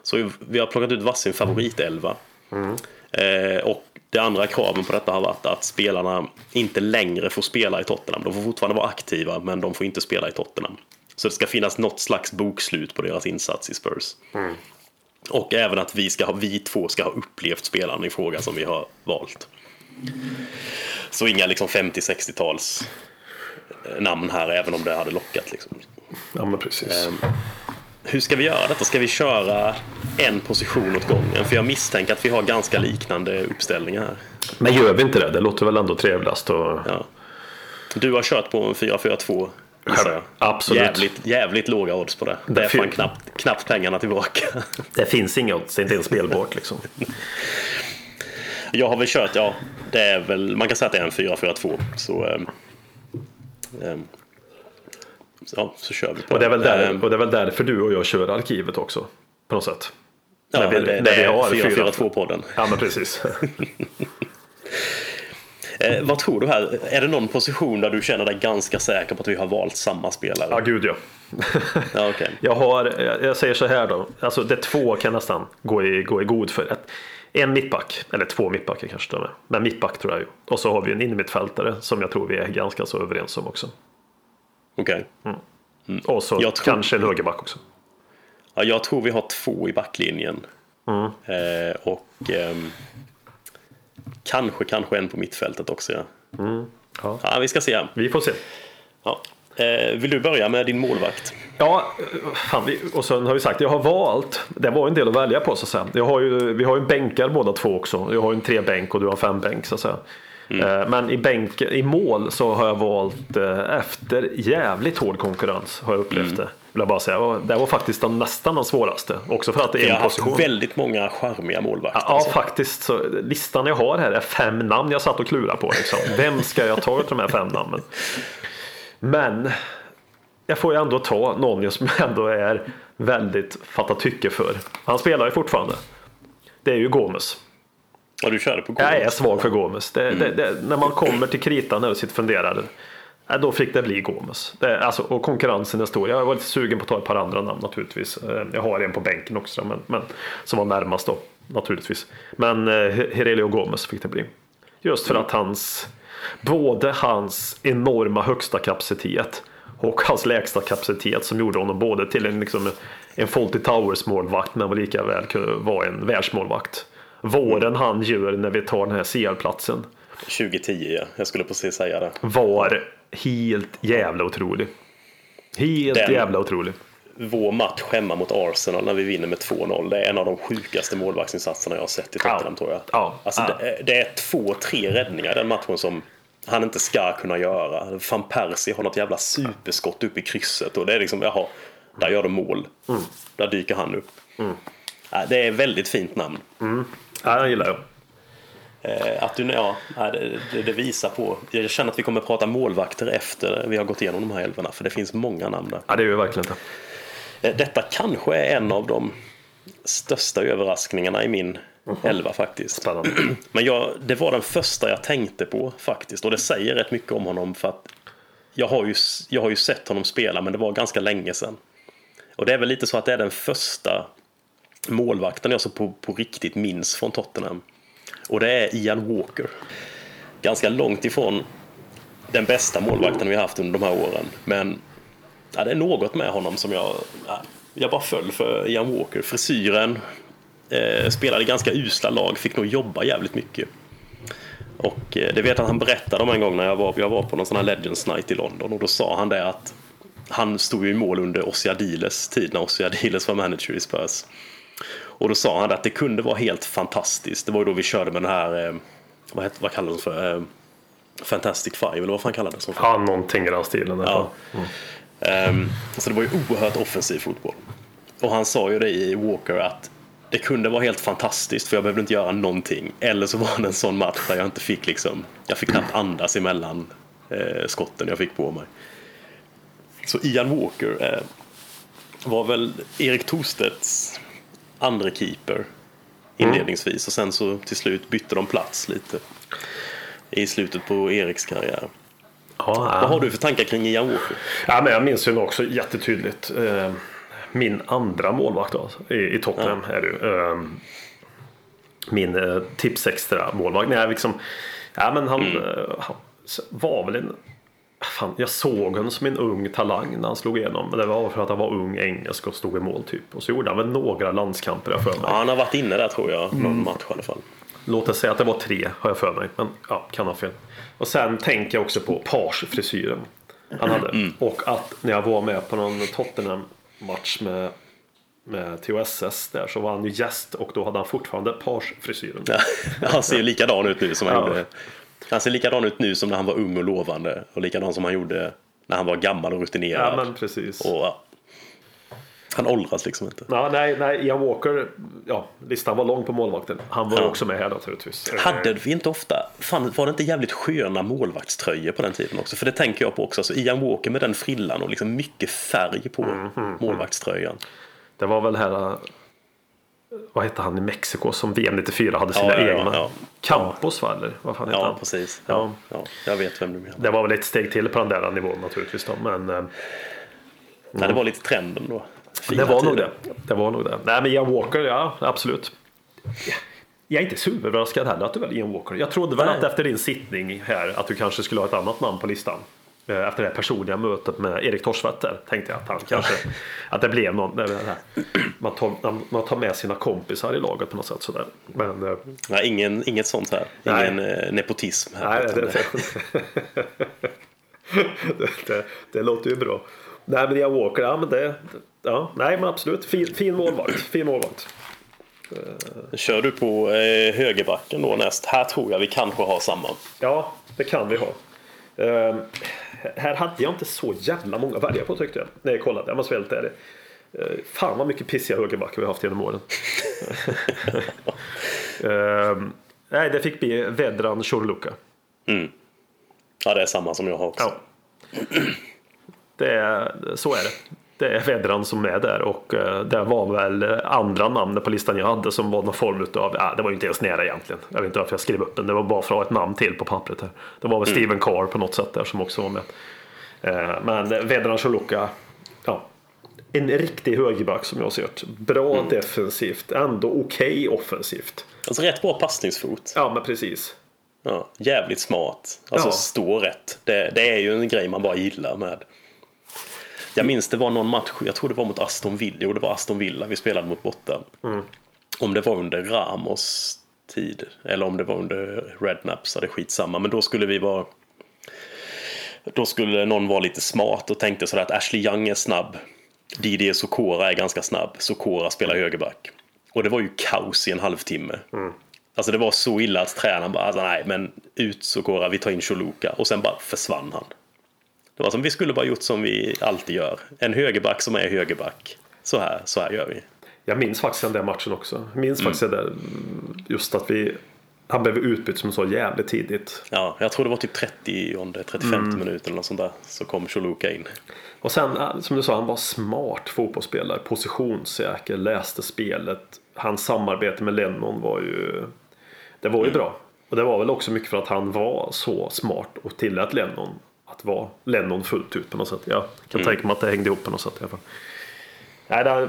Så vi- vi har plockat ut varsin favoritelva. Eh, och det andra kraven på detta har varit att spelarna inte längre får spela i Tottenham. De får fortfarande vara aktiva, men de får inte spela i Tottenham. Så det ska finnas något slags bokslut på deras insats i Spurs. Mm. Och även att vi, ska ha, vi två ska ha upplevt spelaren i fråga som vi har valt. Så inga liksom 50-60-tals eh, namn här, även om det hade lockat. Liksom. Ja men precis. Ehm, Hur ska vi göra detta? Ska vi köra en position åt gången? För jag misstänker att vi har ganska liknande uppställningar här. Men gör vi inte det? Det låter väl ändå trevligast. Och... Ja. Du har kört på en 4-4-2 gissar jag. Absolut. Jävligt, jävligt låga odds på det. Det är fan knappt, knappt pengarna tillbaka. Det finns inga odds, det är inte ens spelbart liksom. Jag har väl kört, ja, det är väl, man kan säga att det är en 4-4-2. Så, så, ja, så kör vi på Och det, är väl där, Ehm, och det är väl därför du och jag kör arkivet också. På något sätt. ja, när vi- det, när det vi har fyra- 4-4-2-podden. Ja men precis. Eh, vad tror du här? Är det någon position där du känner dig ganska säker på att vi har valt samma spelare? ja gud ja. Ja, okej. Jag har, jag säger så här då. Alltså det två kan jag nästan gå i, gå i god för. Ett, en mittback, eller två mittbackar kanske till och med. Men mittback tror jag ju. Och så har vi en innermittfältare som jag tror vi är ganska så överens om också. Okej. Och så tror- kanske en högerback också. Ja, jag tror vi har två i backlinjen. Mm. Eh, och ehm, kanske, kanske en på mittfältet också. Ja. Ja. Ja, vi ska se. Vi får se. Ja. Eh, vill du börja med din målvakt? Ja, fan, vi, och sen har vi sagt, jag har valt, det var en del att välja på så att säga. Jag har ju, vi har ju en bänkar båda två också. Jag har ju en trebänk och du har en fembänk så att säga. Eh, Men i, bänk, i mål så har jag valt eh, efter jävligt hård konkurrens har jag upplevt det. Vill jag bara säga. Det var faktiskt den, nästan den svåraste. Också för att det är har en haft position. väldigt många charmiga målvakter. Ja, alltså. faktiskt. Så listan jag har här är fem namn jag satt och klurade på. Liksom. Vem ska jag ta av de här fem namnen? Men jag får ju ändå ta någon som jag ändå är väldigt fatta tycke för. Han spelar ju fortfarande. Det är ju Gomes. Ja, du körde på Jag är Gomes. svag för Gomes. Det, det, det, när man kommer till kritan och sitter och funderar. Då fick det bli Gomes. Det, alltså, och konkurrensen är stor. Jag var lite sugen på att ta ett par andra namn naturligtvis. Eh, Jag har en på bänken också. Men, men, som var närmast då naturligtvis. Men eh, Herelio Gomes fick det bli. Just för att hans både hans enorma högsta kapacitet och hans lägsta kapacitet som gjorde honom både till en, liksom, en Fawlty Towers målvakt men lika väl vara en världsmålvakt. Våren han gör när vi tar den här CL-platsen 2010, ja. Jag skulle precis säga det. var helt jävla otrolig. Helt Den- jävla otrolig. Vår match hemma mot Arsenal när vi vinner med 2-0. Det är en av de sjukaste målvaktsinsatserna jag har sett i Tottenham Ja. tror jag. Ja. Alltså, Ja. Det, är- det är två, tre räddningar i den matchen som han inte ska kunna göra. Van Persie har något jävla superskott upp i krysset och det är liksom, jaha, där gör de mål. Mm. Där dyker han upp. Ja, Det är ett väldigt fint namn. Ja, jag gillar jag. Eh, Att du, ja, det, det, visar på, jag känner att vi kommer prata målvakter efter vi har gått igenom de här älvorna, för det finns många namn där. Ja, det är ju verkligen det. Eh, Detta kanske är en av de största överraskningarna i min elva faktiskt. Spännande. Men jag, det var den första jag tänkte på faktiskt och det säger rätt mycket om honom för att jag har ju, jag har ju sett honom spela men det var ganska länge sedan. Och det är väl lite så att det är den första målvakten jag så på, på riktigt minns från Tottenham. Och det är Ian Walker. Ganska långt ifrån den bästa målvakten vi har haft under de här åren. Men ja, det är något med honom som jag... Ja, jag bara föll för Ian Walker. Frisyren, eh, spelade i ganska usla lag, fick nog jobba jävligt mycket. Och eh, det vet jag att han berättade om en gång när jag var, jag var på någon sån här Legends Night i London och då sa han det att han stod ju i mål under Ossi Adiles tid när Ossi Adiles var manager i Spurs. Och då sa han att det kunde vara helt fantastiskt. Det var ju då vi körde med den här, eh, vad, het, vad kallar de för? Eh, Fantastic Five, eller vad fan kallades det? Ja, någonting i den stilen. Ja. fall. Ehm, så det var ju oerhört offensiv fotboll. Och han sa ju det i Walker att det kunde vara helt fantastiskt för jag behövde inte göra någonting. Eller så var det en sån match där jag inte fick liksom, jag fick knappt andas emellan eh, skotten jag fick på mig. Så Ian Walker eh, var väl Erik Thorstedts andra keeper inledningsvis och sen så till slut bytte de plats lite i slutet på Eriks karriär. Ja, Vad har du för tankar kring Ian Walker? Ja, men jag minns ju också jättetydligt. Eh, min andra målvakt då, i, i Tottenham är det ju. Eh, min eh, tips extra målvakt. Nej, liksom, ja, men han, eh, han var väl en... Fan, jag såg honom som en ung talang när han slog igenom. Men det var för att han var ung engelsk och stod i mål typ. Och så gjorde han väl några landskamper jag för mig. Ja, han har varit inne där tror jag, någon match i alla fall. Låt oss säga att det var tre har jag för mig. Men ja, kan ha fel. Och sen tänker jag också på Page-frisyren han hade. Och att när jag var med på någon Tottenham-match med, med TOSS där så var han ju gäst och då hade han fortfarande Page-frisyren. Ja, han ser likadan ut nu som han Ja. gjorde. Han ser likadan ut nu som när han var ung och lovande. Och likadan som han gjorde när han var gammal och rutinerad. Ja men precis. och, ja. Han åldras liksom inte. Ja, nej, nej, Ian Walker, ja, listan var lång på målvakten. Han var ju också med här naturligtvis. Hade vi inte ofta, fan var det inte jävligt sköna målvaktströjor på den tiden också? För det tänker jag på också. Alltså Ian Walker med den frillan och liksom mycket färg på Mm, målvaktströjan. Det var väl här, vad hette han i Mexiko som VM 94 hade sina Ja, egna? ja. Campos va, eller vad fan hette Ja, han? precis. Ja. Ja. Ja, jag vet vem du menar. Det var väl ett steg till på den där nivån naturligtvis då, men äh, Ja, det var lite trenden då. Fina det var nog det. Det var nog det. Nej men Ian Walker, ja absolut. Jag är inte superöverraskad heller att du väljer Ian Walker. Jag trodde väl Nej. att efter din sittning här att du kanske skulle ha ett annat namn på listan. Eh, Efter det här personliga mötet med Erik Torsvedt där tänkte jag att han kanske att det blev någon, man, tar, man tar med sina kompisar i laget på något sätt sådär. Men eh, Nej, ingen, inget sånt här. Nej. Ingen eh, nepotism här. nej, det, det, det, det låter ju bra. Nej men Ian Walker, ja men det, ja, nej men absolut fin, fin målvakt. Fin målvakt. Kör du på eh, högerbacken då näst? Här tror jag vi kanske har samma. Ja, det kan vi ha. Eh, här hade jag inte så jävla många att välja på tyckte jag. När jag kollade, jag måste vara helt ärlig. Uh, fan vad mycket pissiga högerbackar vi har haft genom åren. Eh, nej, det fick bli Vedran Chorluka. Ja, det är samma som jag har också. Ja. Det är, så är det. Det är Vedran som är där och eh, det var väl andra namnet på listan jag hade som var någon form av, ja, det var ju inte ens nära egentligen. Jag vet inte varför jag skrev upp den, det var bara för att ha ett namn till på pappret här. Det var väl Steven Carr på något sätt där som också var med. Eh, Men Vedran Choluka, ja, en riktig högerback som jag har sett. Bra defensivt, ändå okej offensivt. Alltså rätt bra passningsfot. Ja, men precis. Ja, jävligt smart. Alltså Ja. stå rätt. Det, det är ju en grej man bara gillar med. Jag minns det var någon match, jag tror det var mot Aston Villa. Jo, det var Aston Villa vi spelade mot borta. Om det var under Ramos tid eller om det var under så är det skitsamma. Men då skulle vi vara då skulle någon vara lite smart och tänkte sådär att Ashley Young är snabb. Didier Sokora är ganska snabb. Sokora spelar högerback. Och det var ju kaos i en halvtimme. Alltså det var så illa att tränaren bara, alltså, nej men ut Sokora, vi tar in Choluka. Och sen bara försvann han. Det var som vi skulle bara gjort som vi alltid gör. En högerback som är högerback. Så här, så här gör vi. Jag minns faktiskt den där matchen också. Jag minns faktiskt det där, just att vi han blev utbytt som så jävligt tidigt. Ja, jag tror det var typ 30 35 minuter eller något sånt där. Så kom Choluka in. Och sen, äh, som du sa, han var smart fotbollsspelare. Positionssäker, läste spelet. Hans samarbete med Lennon var ju... Det var ju bra. Och det var väl också mycket för att han var så smart och tillät Lennon att vara Lennon fullt ut på något sätt. Jag kan tänka mig att det hängde ihop på något sätt i alla fall. Nej, där,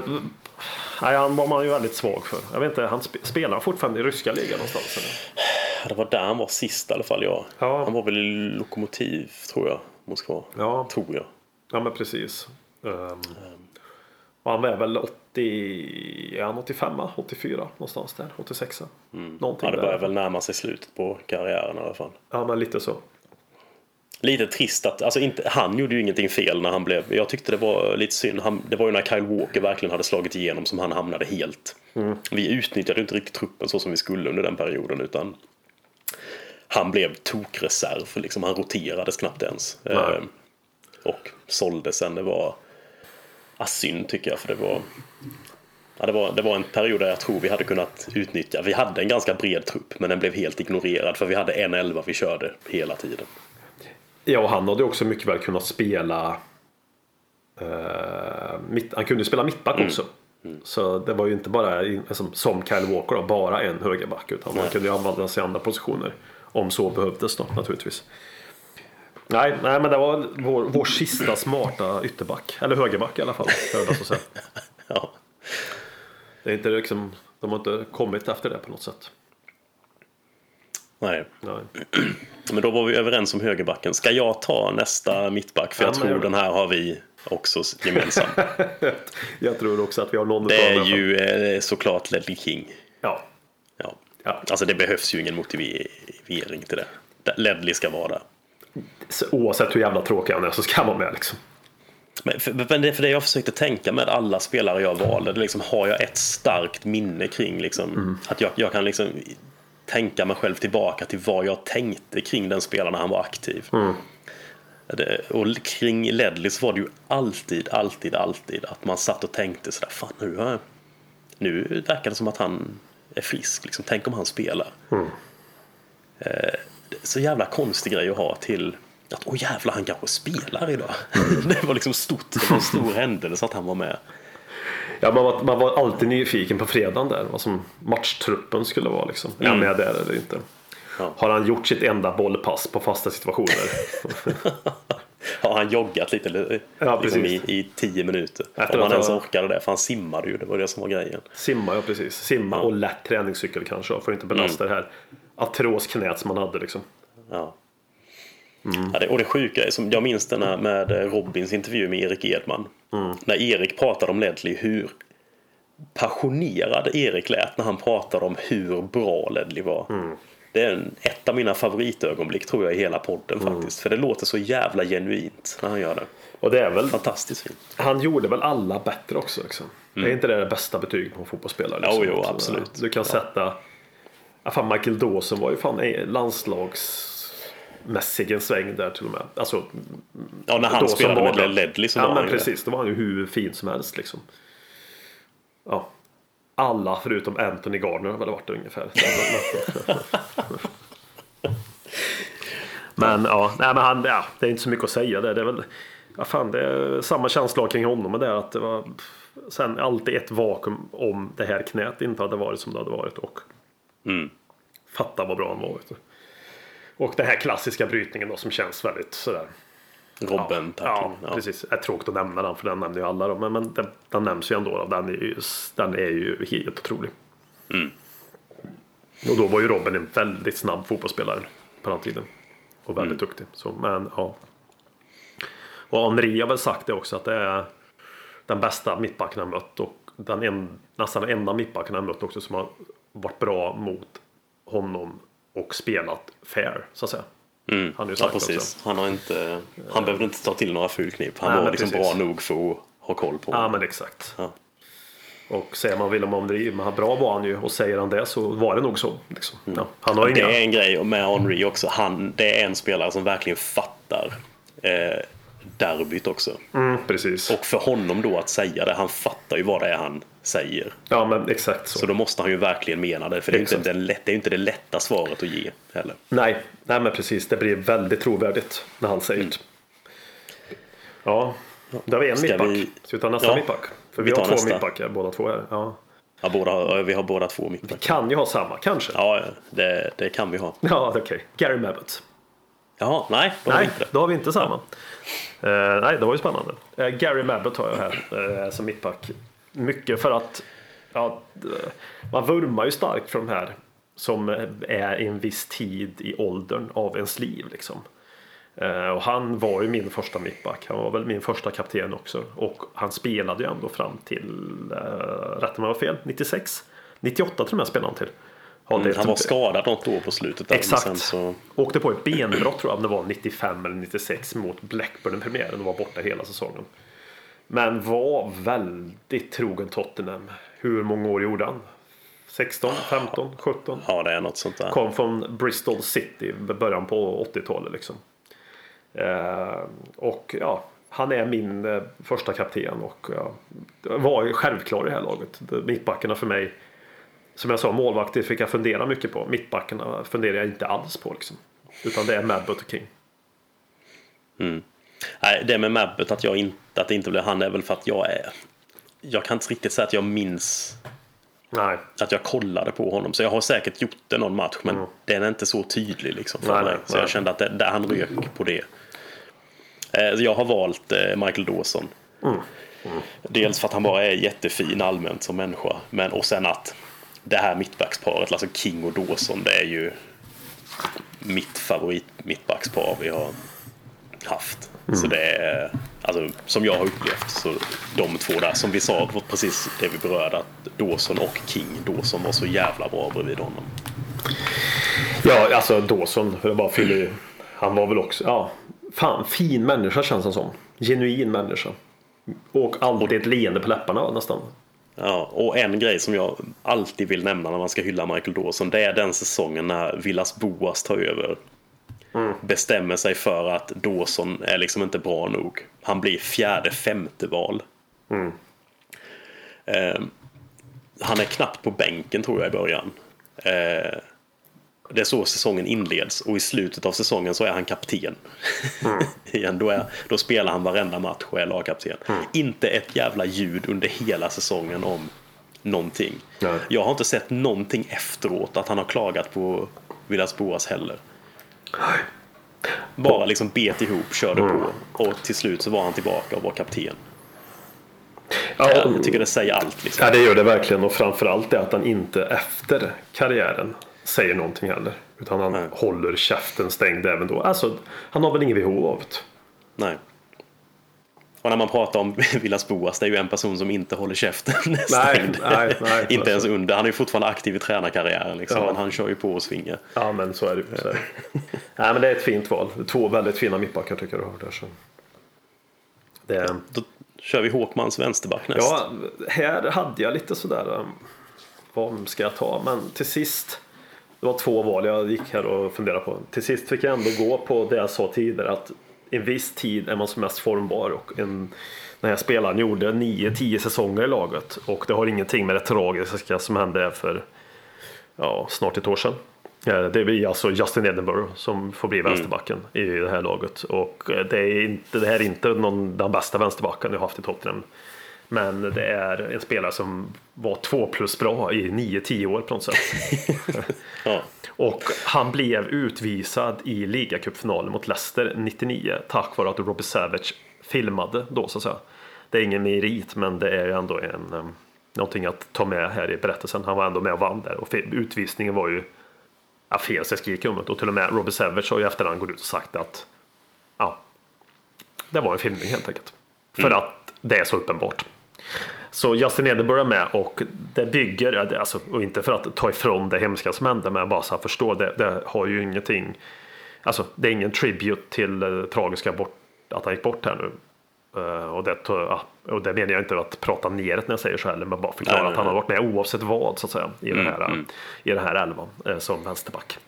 nej, han var man ju väldigt svag för. Jag vet inte, han sp spelar fortfarande i ryska ligan någonstans? Eller? Det var där han var sist i alla fall, ja. Ja. Han var väl i Lokomotiv, tror jag. Moskva. Ja. Tror jag. Ja men precis. Um, och han är väl 80, är han 85, 84 någonstans där, 86. Någonting Ja, det där. börjar väl närma sig slutet på karriären i alla fall. Ja men lite så. Lite trist att, alltså inte, han gjorde ju ingenting fel när han blev, jag tyckte det var lite synd, han, det var ju när Kyle Walker verkligen hade slagit igenom som han hamnade helt. Vi utnyttjade inte riktigt truppen så som vi skulle under den perioden utan han blev tokreserv. Liksom, han roterades knappt ens. Eh, och sålde sen. Det var ah, synd tycker jag. För det var, ja, det, var, det var en period där jag tror vi hade kunnat utnyttja. Vi hade en ganska bred trupp men den blev helt ignorerad. För vi hade en elva vi körde hela tiden. Ja, och han hade också mycket väl kunnat spela eh, mitt, Han kunde ju spela mittback Mm. också. Så det var ju inte bara in- som, Kyle Walker då, bara en högerback. Utan man Nej. kunde ju använda sig i andra positioner. Om så behövdes då naturligtvis. Nej, nej men det var vår, vår sista smarta ytterback. Eller högerback i alla fall. Ja. Det är inte liksom, de har inte kommit efter det på något sätt. Nej. Nej. Men då var vi överens om högerbacken. Ska jag ta nästa mittback? För Ja, jag tror det. den här har vi också gemensam. Jag tror också att vi har någon Det är ju eh, såklart Ledley King. Ja. Ja. Ja. Alltså det behövs ju ingen motivering till det. Ledley ska vara där. Oavsett hur jävla tråkig han är så ska han vara med liksom. Men för, men det, för det jag försökte tänka med alla spelare jag valde, det liksom, har jag ett starkt minne kring liksom, att jag, jag kan liksom tänka mig själv tillbaka till vad jag tänkte kring den spelaren när han var aktiv. Det, och kring Ledley så var det ju alltid, alltid, alltid att man satt och tänkte sådär, fan nu, har jag- nu verkar det som att han är frisk, liksom. tänk om han spelar. Eh, det är så jävla konstig grej att ha till att åh jävlar han kanske spelar idag. det var liksom stort, det var en stor händelse att han var med. Ja, man, var, man var alltid nyfiken på fredagen där. Vad som matchtruppen skulle vara liksom. Är han med där eller inte? Ja. Har han gjort sitt enda bollpass på fasta situationer? Har han joggat lite Ja, liksom i, i tio minuter? Efter Om han ens orkade det, för han simmade ju, det var det som var grejen. Simma, ja precis. Simma och lätt träningscykel kanske. För att inte belasta Mm. det här artrosknät som han hade liksom. Ja. Ja, det, och det sjuka är, som jag minns den här med Robins intervju med Erik Edman. När Erik pratade om Ledley, hur passionerad Erik lät när han pratade om hur bra Ledley var. Det är en, ett av mina favoritögonblick tror jag i hela podden faktiskt. För det låter så jävla genuint när han gör det. Och det är väl, Fantastiskt fint. han gjorde väl alla bättre också. Liksom. Det är inte det bästa betyget på en fotbollsspelare. Liksom. Jo, jo, absolut. Du kan sätta... Ja, fan, Michael Dawson var ju fan eh, landslagsmässig en sväng där till och med. Alltså, Ja, när han spelade med det. Ledley så ja, var men han ju det. precis. Då var han ju hur fin som helst liksom. Ja. Alla förutom Anthony Gardner har väl varit det ungefär. men ja, nej, men han, ja, det är inte så mycket att säga. Det, det är väl, ja, fan, det är samma känsla kring honom. Det att det var sen alltid ett vakuum om det här knät inte hade varit som det hade varit. Och Mm. fatta vad bra han var. Vet du. Och den här klassiska brytningen då som känns väldigt sådär. Robben Ja, ja. precis. Det är tråkigt att nämna den för den nämner ju alla då. Men, men den, den nämns ju ändå. Då. Den, är ju, den är ju helt otrolig. Mm. Och då var ju Robin en väldigt snabb fotbollsspelare på den tiden. Och väldigt Mm. duktig. Så, men ja. Och Henri har väl sagt det också att det är den bästa mittbacken han mött. Och den en, nästan enda mittbacken han mött också som har varit bra mot honom och spelat fair så att säga. Mm. Han har ju ja, precis. också. Han, har inte, han behövde inte ta till några fulknip. Han Nej, var liksom precis. bra nog för att ha koll på Ja men exakt. Ja. Och säger man Willem Henri, men bra var han ju och säger han det så var det nog så. Liksom. Ja, han har Mm. Det inga... är en grej med Henry också. Han, det är en spelare som verkligen fattar eh, derbyt också. Mm, precis. Och för honom då att säga det, han fattar ju vad det är han säger. Ja men exakt så. Så då måste han ju verkligen mena det. För det är Exakt. inte, det det är inte det lätta svaret att ge heller. Nej, nej men precis. Det blir väldigt trovärdigt när han säger det. Ja, då har vi en Ska mittback. vi- Ska vi ta nästa Ja, mittback? För vi vi, har två nästa. mittbackar båda två här. Ja. Ja, båda, ja, vi har båda två mittbackar. Kan ju ha samma, kanske. Ja, Ja, det, det kan vi ha. okej. Gary Mabbott. Ja, nej, då har vi Nej, inte det. då har vi inte samma. Eh, nej, det var ju spännande. Uh, Gary Mabbott har jag här eh, som mittback. Mycket för att ja, man vurmar ju starkt för de här som är i en viss tid i åldern av ens liv. Liksom. Eh, och han var ju min första mittback. Han var väl min första kapten också. Och han spelade ju ändå fram till, uh, rätta mig om jag har fel, 96? 98 tror jag spelade han till. Mm, han var skadad något år på slutet där. Exakt. Så, Åkte på ett benbrott tror jag, om det var 95 eller 96 mot Blackburn i premiären och var borta hela säsongen. Men var väldigt trogen Tottenham. Hur många år gjorde han? 16, 15, 17. Ja, det är något sånt där. Kom från Bristol City i början på 80-talet liksom. Eh, och ja, han är min eh, första kapten och ja, var självklar i det här laget. Mittbackarna för mig, som jag sa, målvakter fick jag fundera mycket på. Mittbackarna funderar jag inte alls på liksom. Utan det är Madbutt och King. Nej, det med Mabbet att, jag inte, att det inte blev han är väl för att jag är... Jag kan inte riktigt säga att jag minns Nej, att jag kollade på honom. Så jag har säkert gjort det någon match, men den är inte så tydlig liksom för Nej, mig. nej, Så jag kände att det, där han rök på det. Eh, Jag har valt eh, Michael Dawson. Dels för att han bara är jättefin allmänt som människa. Men, och sen att det här mittbacksparet, alltså King och Dawson, det är ju mitt favorit mittbackspar vi har haft. Så det är, alltså, som jag har upplevt, så de två där, som vi sa, var precis det vi berörde, att Dawson och King, Dawson var så jävla bra bredvid honom. Ja, alltså Dawson, för att bara fylla i. Han var väl också, ja, fan fin människa känns han som. Genuin människa. Och alltid ett leende på läpparna nästan. Ja, och en grej som jag alltid vill nämna när man ska hylla Michael Dawson, det är den säsongen när Villas Boas tar över. Bestämmer sig för att Dawson är liksom inte bra nog. Han blir fjärde, femte val. Eh, han är knappt på bänken tror jag i början. Eh, det är så säsongen inleds och i slutet av säsongen så är han kapten. Igen, då, är, då spelar han varenda match och är lagkapten. Inte ett jävla ljud under hela säsongen om någonting. Nej. Jag har inte sett någonting efteråt att han har klagat på Villas Boas heller. Bara liksom bet ihop, körde på och till slut så var han tillbaka och var kapten. Ja, Jag tycker det säger allt. Liksom. Ja, det gör det verkligen. Och framförallt det att han inte efter karriären säger någonting heller. Utan han Nej. håller käften stängd även då. Alltså, han har väl inget behov av det. Nej. Och när man pratar om Villas Boas, det är ju en person som inte håller käften Nej, nej, nej. inte ens under. Han är ju fortfarande aktiv i tränarkarriären. Liksom, Ja. han kör ju på och svingar. Ja, men så är det ju. Nej, men det är ett fint val. Två väldigt fina mittbackar tycker jag. Där, så. Det, Då kör vi Håkmans vänsterback näst. ja, här hade jag lite sådär. um, Vad ska jag ta? Men till sist. Det var två val jag gick här och funderade på. Till sist fick jag ändå gå på det jag sa tidigare. Att en viss tid är man som mest formbar. Och en, den här spelaren gjorde 9-10 säsonger i laget. Och det har ingenting med det tragiska som hände för ja, snart ett år sedan. Eh, Det blir alltså Justin Edinburgh som får bli vänsterbacken i det här laget. Och eh, det, är inte, det här är inte någon, den bästa vänsterbacken jag haft i Tottenham. Men det är en spelare som var två plus bra i 9-10 år på något sätt. Ja. Och han blev utvisad i ligacupfinalen mot Leicester 99 tack vare att Robbie Savage filmade då så att säga. Det är ingen merit men det är ändå en, um, någonting att ta med här i berättelsen. Han var ändå med och vann där och utvisningen var ju ja, fel så jag skriker om det. Och till och med Robbie Savage har ju efterhand gått ut och sagt att ja, det var en filmning helt enkelt. För att det är så uppenbart. Så Justin Edinburgh är med och det bygger, det- alltså, och inte för att ta ifrån det hemska som hände, men bara så att förstå, det, det har ju ingenting, alltså det är ingen tribute till eh, tragiska bort, att han gick bort här nu. Eh, och, det, ja, och det menar jag inte att prata ner det när jag säger så heller, men bara förklara Nej, nej, att han har nej. varit med oavsett vad så att säga i, den, här, i den här elvan eh, som vänsterback.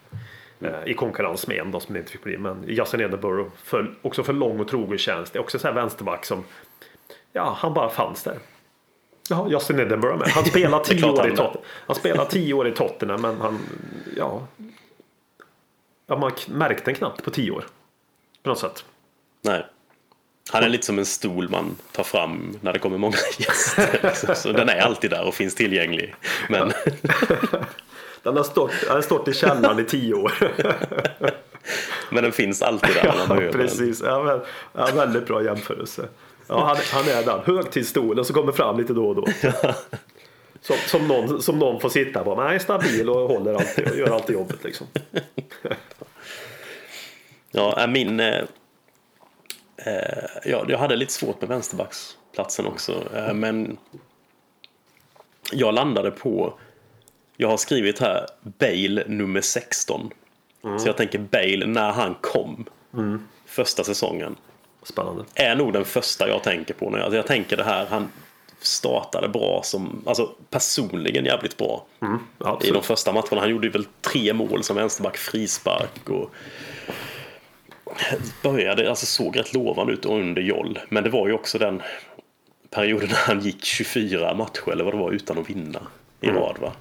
Eh, I konkurrens med en då, som det inte fick bli. Men Justin Edinburgh, för, också för lång och trogen tjänst. Det är också så här vänsterback som, ja, han bara fanns där. Ja, Justin Edinburgh med. Han spelar tio år i han är. Tottenham. Han spelar tio år i Tottenham, men han, ja. Ja, man märkte den knappt på tio år. På något sätt. Nej. Han är lite som en stol man tar fram när det kommer många gäster. Så, så den är alltid där och finns tillgänglig. Men Den har stått, den har stått i källaren i tio år. Men den finns alltid där Ja, precis. Ja, men, ja, väldigt bra jämförelse. Ja, han, han är där, hög till stolen som kommer fram lite då och då. Som, som, någon, som någon får sitta på. Men han är stabil och håller alltid och gör alltid jobbet liksom. Ja, min... Eh, eh, ja, jag hade lite svårt med vänsterbacksplatsen också. Eh, men jag landade på... Jag har skrivit här Bale nummer 16. Så jag tänker Bale när han kom. Första säsongen. Spännande. Är nog den första jag tänker på. När jag, jag tänker det här. Han startade bra som, alltså personligen jävligt bra. I Absolut. de första matcherna. Han gjorde väl tre mål som vänsterback, frispark och började, alltså såg rätt lovande ut under Joll. Men det var ju också den perioden när han gick 24 matcher eller vad det var utan att vinna i rad va?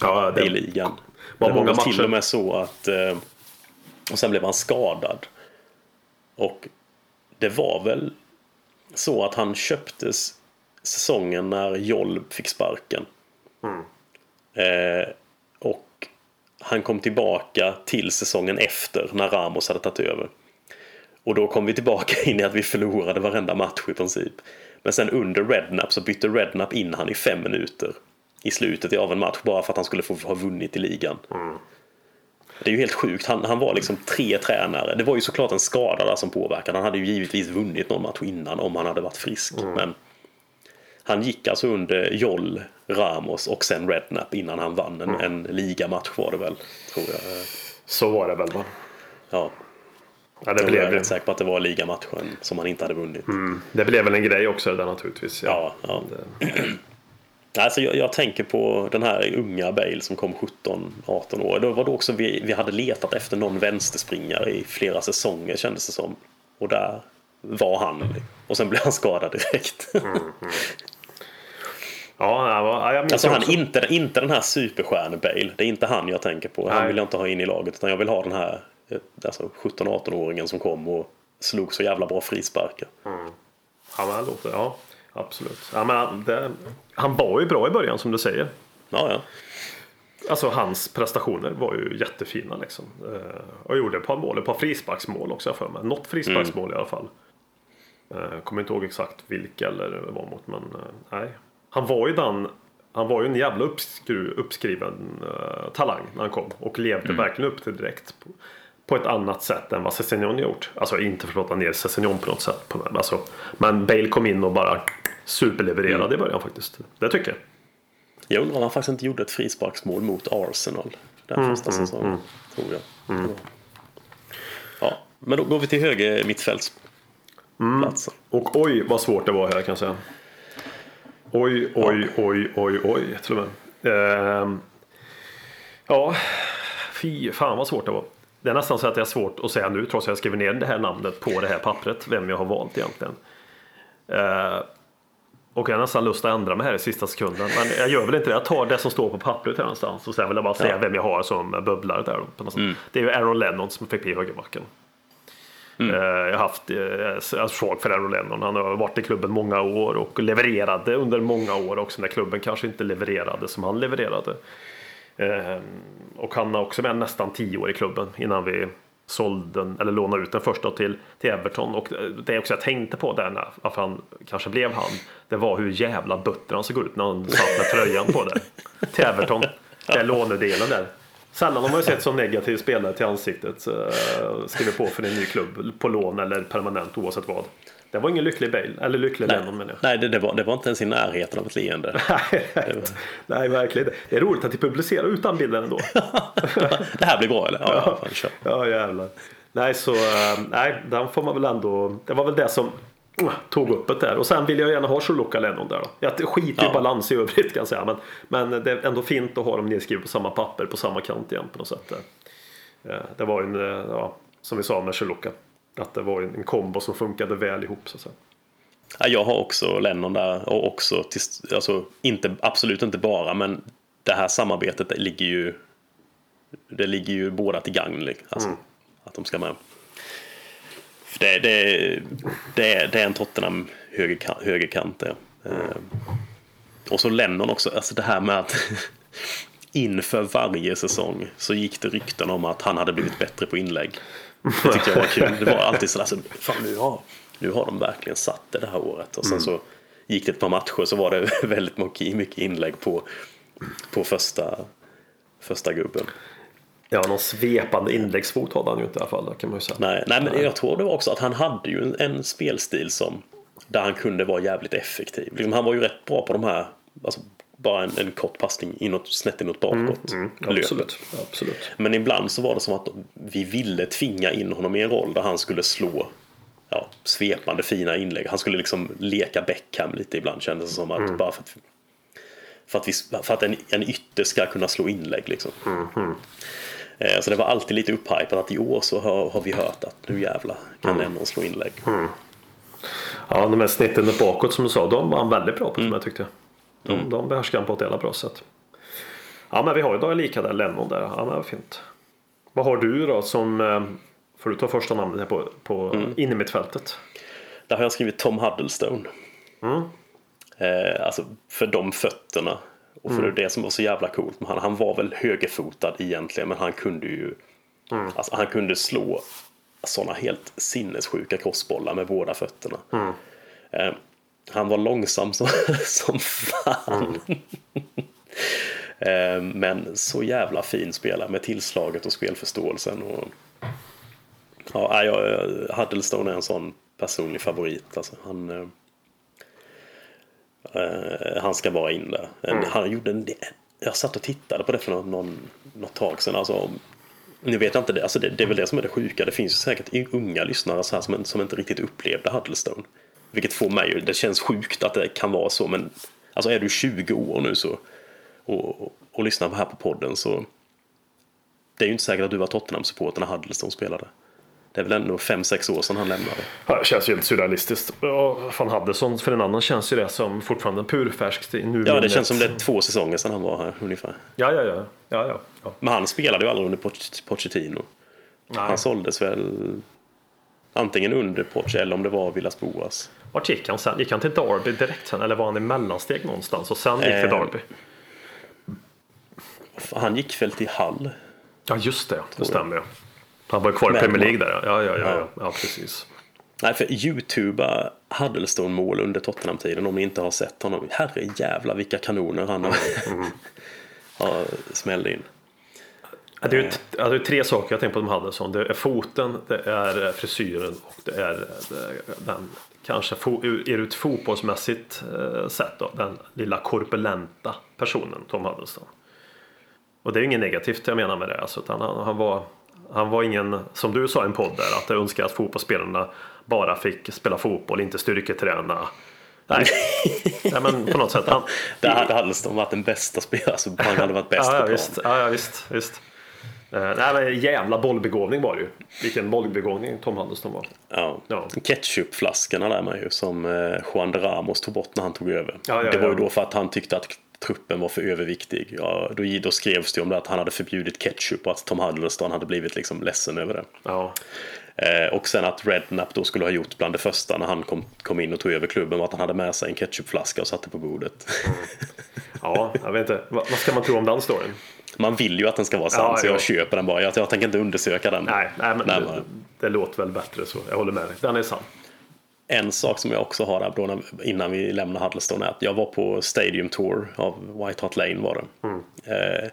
Ja, i det, ligan. Var det var många till matcher. och med så att... eh, Och sen blev han skadad. Och det var väl så att han köptes säsongen när Joll fick sparken. Mm. Eh, och han kom tillbaka till säsongen efter när Ramos hade tagit över. Och då kom vi tillbaka in i att vi förlorade varenda match i princip. Men sen under Rednap så bytte Rednap in han i fem minuter i slutet av en match bara för att han skulle få ha vunnit i ligan. Det är ju helt sjukt. Han, han var liksom tre tränare. Det var ju såklart en skada där som påverkade. Han hade ju givetvis vunnit någon match innan om han hade varit frisk. Men han gick alltså under Joll, Ramos och sen Rednap innan han vann en, en ligamatch var det väl. Tror jag. så var det väl va? Ja, Ja, det, jag är blev, rätt säker på att det var ligamatchen som han inte hade vunnit. det blev väl en grej också det där naturligtvis. Ja, ja. Alltså jag, jag tänker på den här unga Bale som kom 17-18 år. Det var då också vi, vi hade letat efter någon vänsterspringare i flera säsonger kändes det som. Och där var han. Och sen blev han skadad direkt. Ja, ja, ja, jag minns Alltså han också. inte, inte den här superstjärne-Bale. Det är inte han jag tänker på. Han Nej. vill jag inte ha in i laget. Utan jag vill ha den här eh, alltså 17-18-åringen som kom och slog så jävla bra frisparkar. Ja, men låter, ja, absolut. Ja, men han- det, han var ju bra i början som du säger. Ja, ja. Alltså hans prestationer var ju jättefina liksom. Eh, och gjorde ett par mål, ett par frisparksmål också för mig. Något frisparksmål i alla fall. Eh, kommer inte ihåg exakt vilka eller vad det var mot men eh, nej. Han var ju den han var ju en jävla uppskru, uppskriven eh, talang när han kom och levde verkligen upp till direkt. På, ett annat sätt än vad Sessignon gjort. Alltså inte för att prata ner Sessignon på något sätt. Alltså, men Bale kom in och bara superlevererade i början faktiskt. Det tycker jag. Jag undrar om han faktiskt inte gjorde ett frisparksmål mot Arsenal. Den Mm, första säsongen. Tror jag. Ja, men då går vi till höger mittfältsplatsen. Och oj vad svårt det var här kan jag säga. Oj, oj, oj, oj, oj till och med. Ehm, ja, fy fan vad svårt det var. Det är nästan så att det är svårt att säga nu trots att jag skriver ner det här namnet på det här pappret. Vem jag har valt egentligen. Ehm, och jag har nästan lust att ändra mig här i sista sekunden. Men jag gör väl inte det. Jag tar det som står på pappret här någonstans. Och sen vill jag bara säga vem jag har som bubblar där. På något sätt. Det är ju Aaron Lennon som fick bli högerbacken. Eh, Jag har haft eh, jag är svag för Aaron Lennon. Han har varit i klubben många år och levererade under många år också när klubben kanske inte levererade som han levererade. Eh, Och han har också med nästan tio år i klubben innan vi sålde den, eller lånade ut den första till, till Everton. Och det också jag tänkte på där när att han kanske blev han. Det var hur jävla butter han såg ut när han satt med tröjan på där. Till Everton. Den lånedelen där. Sällan har man ju sett så negativ spelare till ansiktet uh, skriver på för en ny klubb på lån eller permanent oavsett vad. Det var ingen lycklig Bale, eller lycklig Lennon menar jag. Nej, det, det, var, det var inte ens i närheten av ett leende. Nej, verkligen inte. Det är roligt att de publicerar utan bilden ändå. det här blir bra eller? Ja, ja, fan, kör. Ja, jävlar. Nej, så eh, nej, den får man väl ändå. Det var väl det som uh, tog upp det där. Och sen vill jag gärna ha Choluka Lennon där då. Jag skiter i Ja. balans i övrigt kan jag säga. Men, men det är ändå fint att ha dem nedskrivna på samma papper på samma kant igen på något sätt. där. Eh, Det var en, eh, ja, som vi sa med Choluka. Att det var en kombo som funkade väl ihop så att säga. Ja, jag har också Lennon där och också, till, alltså, inte, absolut inte bara, men det här samarbetet ligger ju det ligger ju båda till gagn. Alltså, Att de ska med. Det, det, det, är, det är en Tottenham högerkant. högerkant det. Eh, och så Lennon också, alltså det här med att inför varje säsong så gick det rykten om att han hade blivit bättre på inlägg. Det tyckte jag var kul. Det var alltid sådär, så, fan nu har, nu har de verkligen satt det det här året. Och sen så gick det ett par matcher så var det väldigt mycket, mycket inlägg på, på första, första gubben. Ja, någon svepande inläggsfot hade han ju inte i alla fall. Kan man ju säga. Nej, nej, men jag tror det var också att han hade ju en, en spelstil som där han kunde vara jävligt effektiv. Liksom, han var ju rätt bra på de här, alltså, bara en, en kort passning inåt, snett inåt bakåt. löpet. Absolut. Absolut. Men ibland så var det som att vi ville tvinga in honom i en roll där han skulle slå ja, svepande fina inlägg. Han skulle liksom leka Beckham lite ibland kändes det som. att Bara för att, för att, vi, för att en, en ytter ska kunna slå inlägg. Liksom. Eh, Så det var alltid lite upphypat att i år så har, har vi hört att nu jävlar kan Lennon slå inlägg. Ja, de här snitten bakåt som du sa, de var han väldigt bra på som jag tyckte. De, de behärskade han på ett jävla bra sätt. Ja, men vi har ju då lika där, Lennon där. Ja, men vad fint. Vad har du då som, eh, får du ta första namnet här på, på in i mittfältet? Där har jag skrivit Tom Huddlestone. Eh, alltså för de fötterna. Och för det som var så jävla coolt med han. Han var väl högerfotad egentligen men han kunde ju alltså, han kunde slå sådana helt sinnessjuka crossbollar med båda fötterna. Eh, han var långsam som, som fan. eh, men så jävla fin spelare med tillslaget och spelförståelsen. Och, ja, jag, Huddlestone är en sån personlig favorit. Alltså, han, eh, Eh, han ska vara in där. En- Han gjorde en. Jag satt och tittade på det för någon, någon, något tag sedan. Alltså, nu vet jag inte det. Alltså det, det är väl det som är det sjuka. Det finns ju säkert unga lyssnare så här som, som inte riktigt upplevde Huddlestone. Vilket får mig, det känns sjukt att det kan vara så. Men alltså är du 20 år nu så och, och, och lyssnar här på podden så det är ju inte säkert att du var Tottenham-supporter när Huddlestone spelade. Det är väl ändå 5-6 år sedan han lämnade. Det känns ju helt surrealistiskt. Ja, Van Haddesson för en annan känns ju det som fortfarande purfärskt i nu Ja, det känns som det är två säsonger sedan han var här ungefär. Ja, ja, ja. ja, ja, ja. Men han spelade ju aldrig under Poch- Pochettino. Nej. Han såldes väl antingen under Poch eller om det var Villas Boas. Vart gick han sen? Gick han till Derby direkt sen? Eller var han i mellansteg någonstans och sen gick till Eh, Derby? Han gick väl till Hall. Ja, just det. Det stämmer ju. Han var ju kvar i Premier League där. Ja, ja, ja. ja, Ja. precis. Nej, för Youtuba Huddlestone-mål under Tottenham-tiden om ni inte har sett honom. Herre jävla vilka kanoner han har ja, smällde in. Det är, ja, det är tre saker jag tänker på de hade som. Det är foten, det är frisyren och det är eh, den kanske ur, ett fotbollsmässigt eh, sätt då, den lilla korpulenta personen Tom Huddleston. Och det är ju inget negativt jag menar med det. Alltså, utan han, han, var, han var ingen, som du sa i en podd där, att jag önskar att fotbollsspelarna bara fick spela fotboll, inte styrketräna. Nej, Nej men på något sätt. Han, Där hade Huddlestone varit den bästa spelaren. Så han hade varit bäst ja, på ja, plan. visst, ja, ja, visst, visst. Eh, nej, men jävla bollbegåvning var det ju. Vilken bollbegåvning Tom Huddleston var. Ja. Ja. Ketchupflaskorna där med ju som eh, Juan de Ramos tog bort när han tog över. Ja, ja, det var ju då för att han tyckte att truppen var för överviktig. Ja, då, då skrevs det om det att han hade förbjudit ketchup och att Tom Huddleston hade blivit liksom ledsen över det. Ja, Eh, och sen att Redknapp då skulle ha gjort bland det första när han kom, kom in och tog över klubben var att han hade med sig en ketchupflaska och satte på bordet. ja jag vet inte. Vad, vad ska man tro om den storyn? Man vill ju att den ska vara sann Ja, så ja. jag köper den bara. Jag, jag tänker inte undersöka den. Nej, nej men Nej, det, det låter väl bättre så. Jag håller med dig. Den är sann. En sak som jag också har när, innan vi lämnar Huddlestone är att jag var på Stadium Tour av White Hart Lane var det. Eh,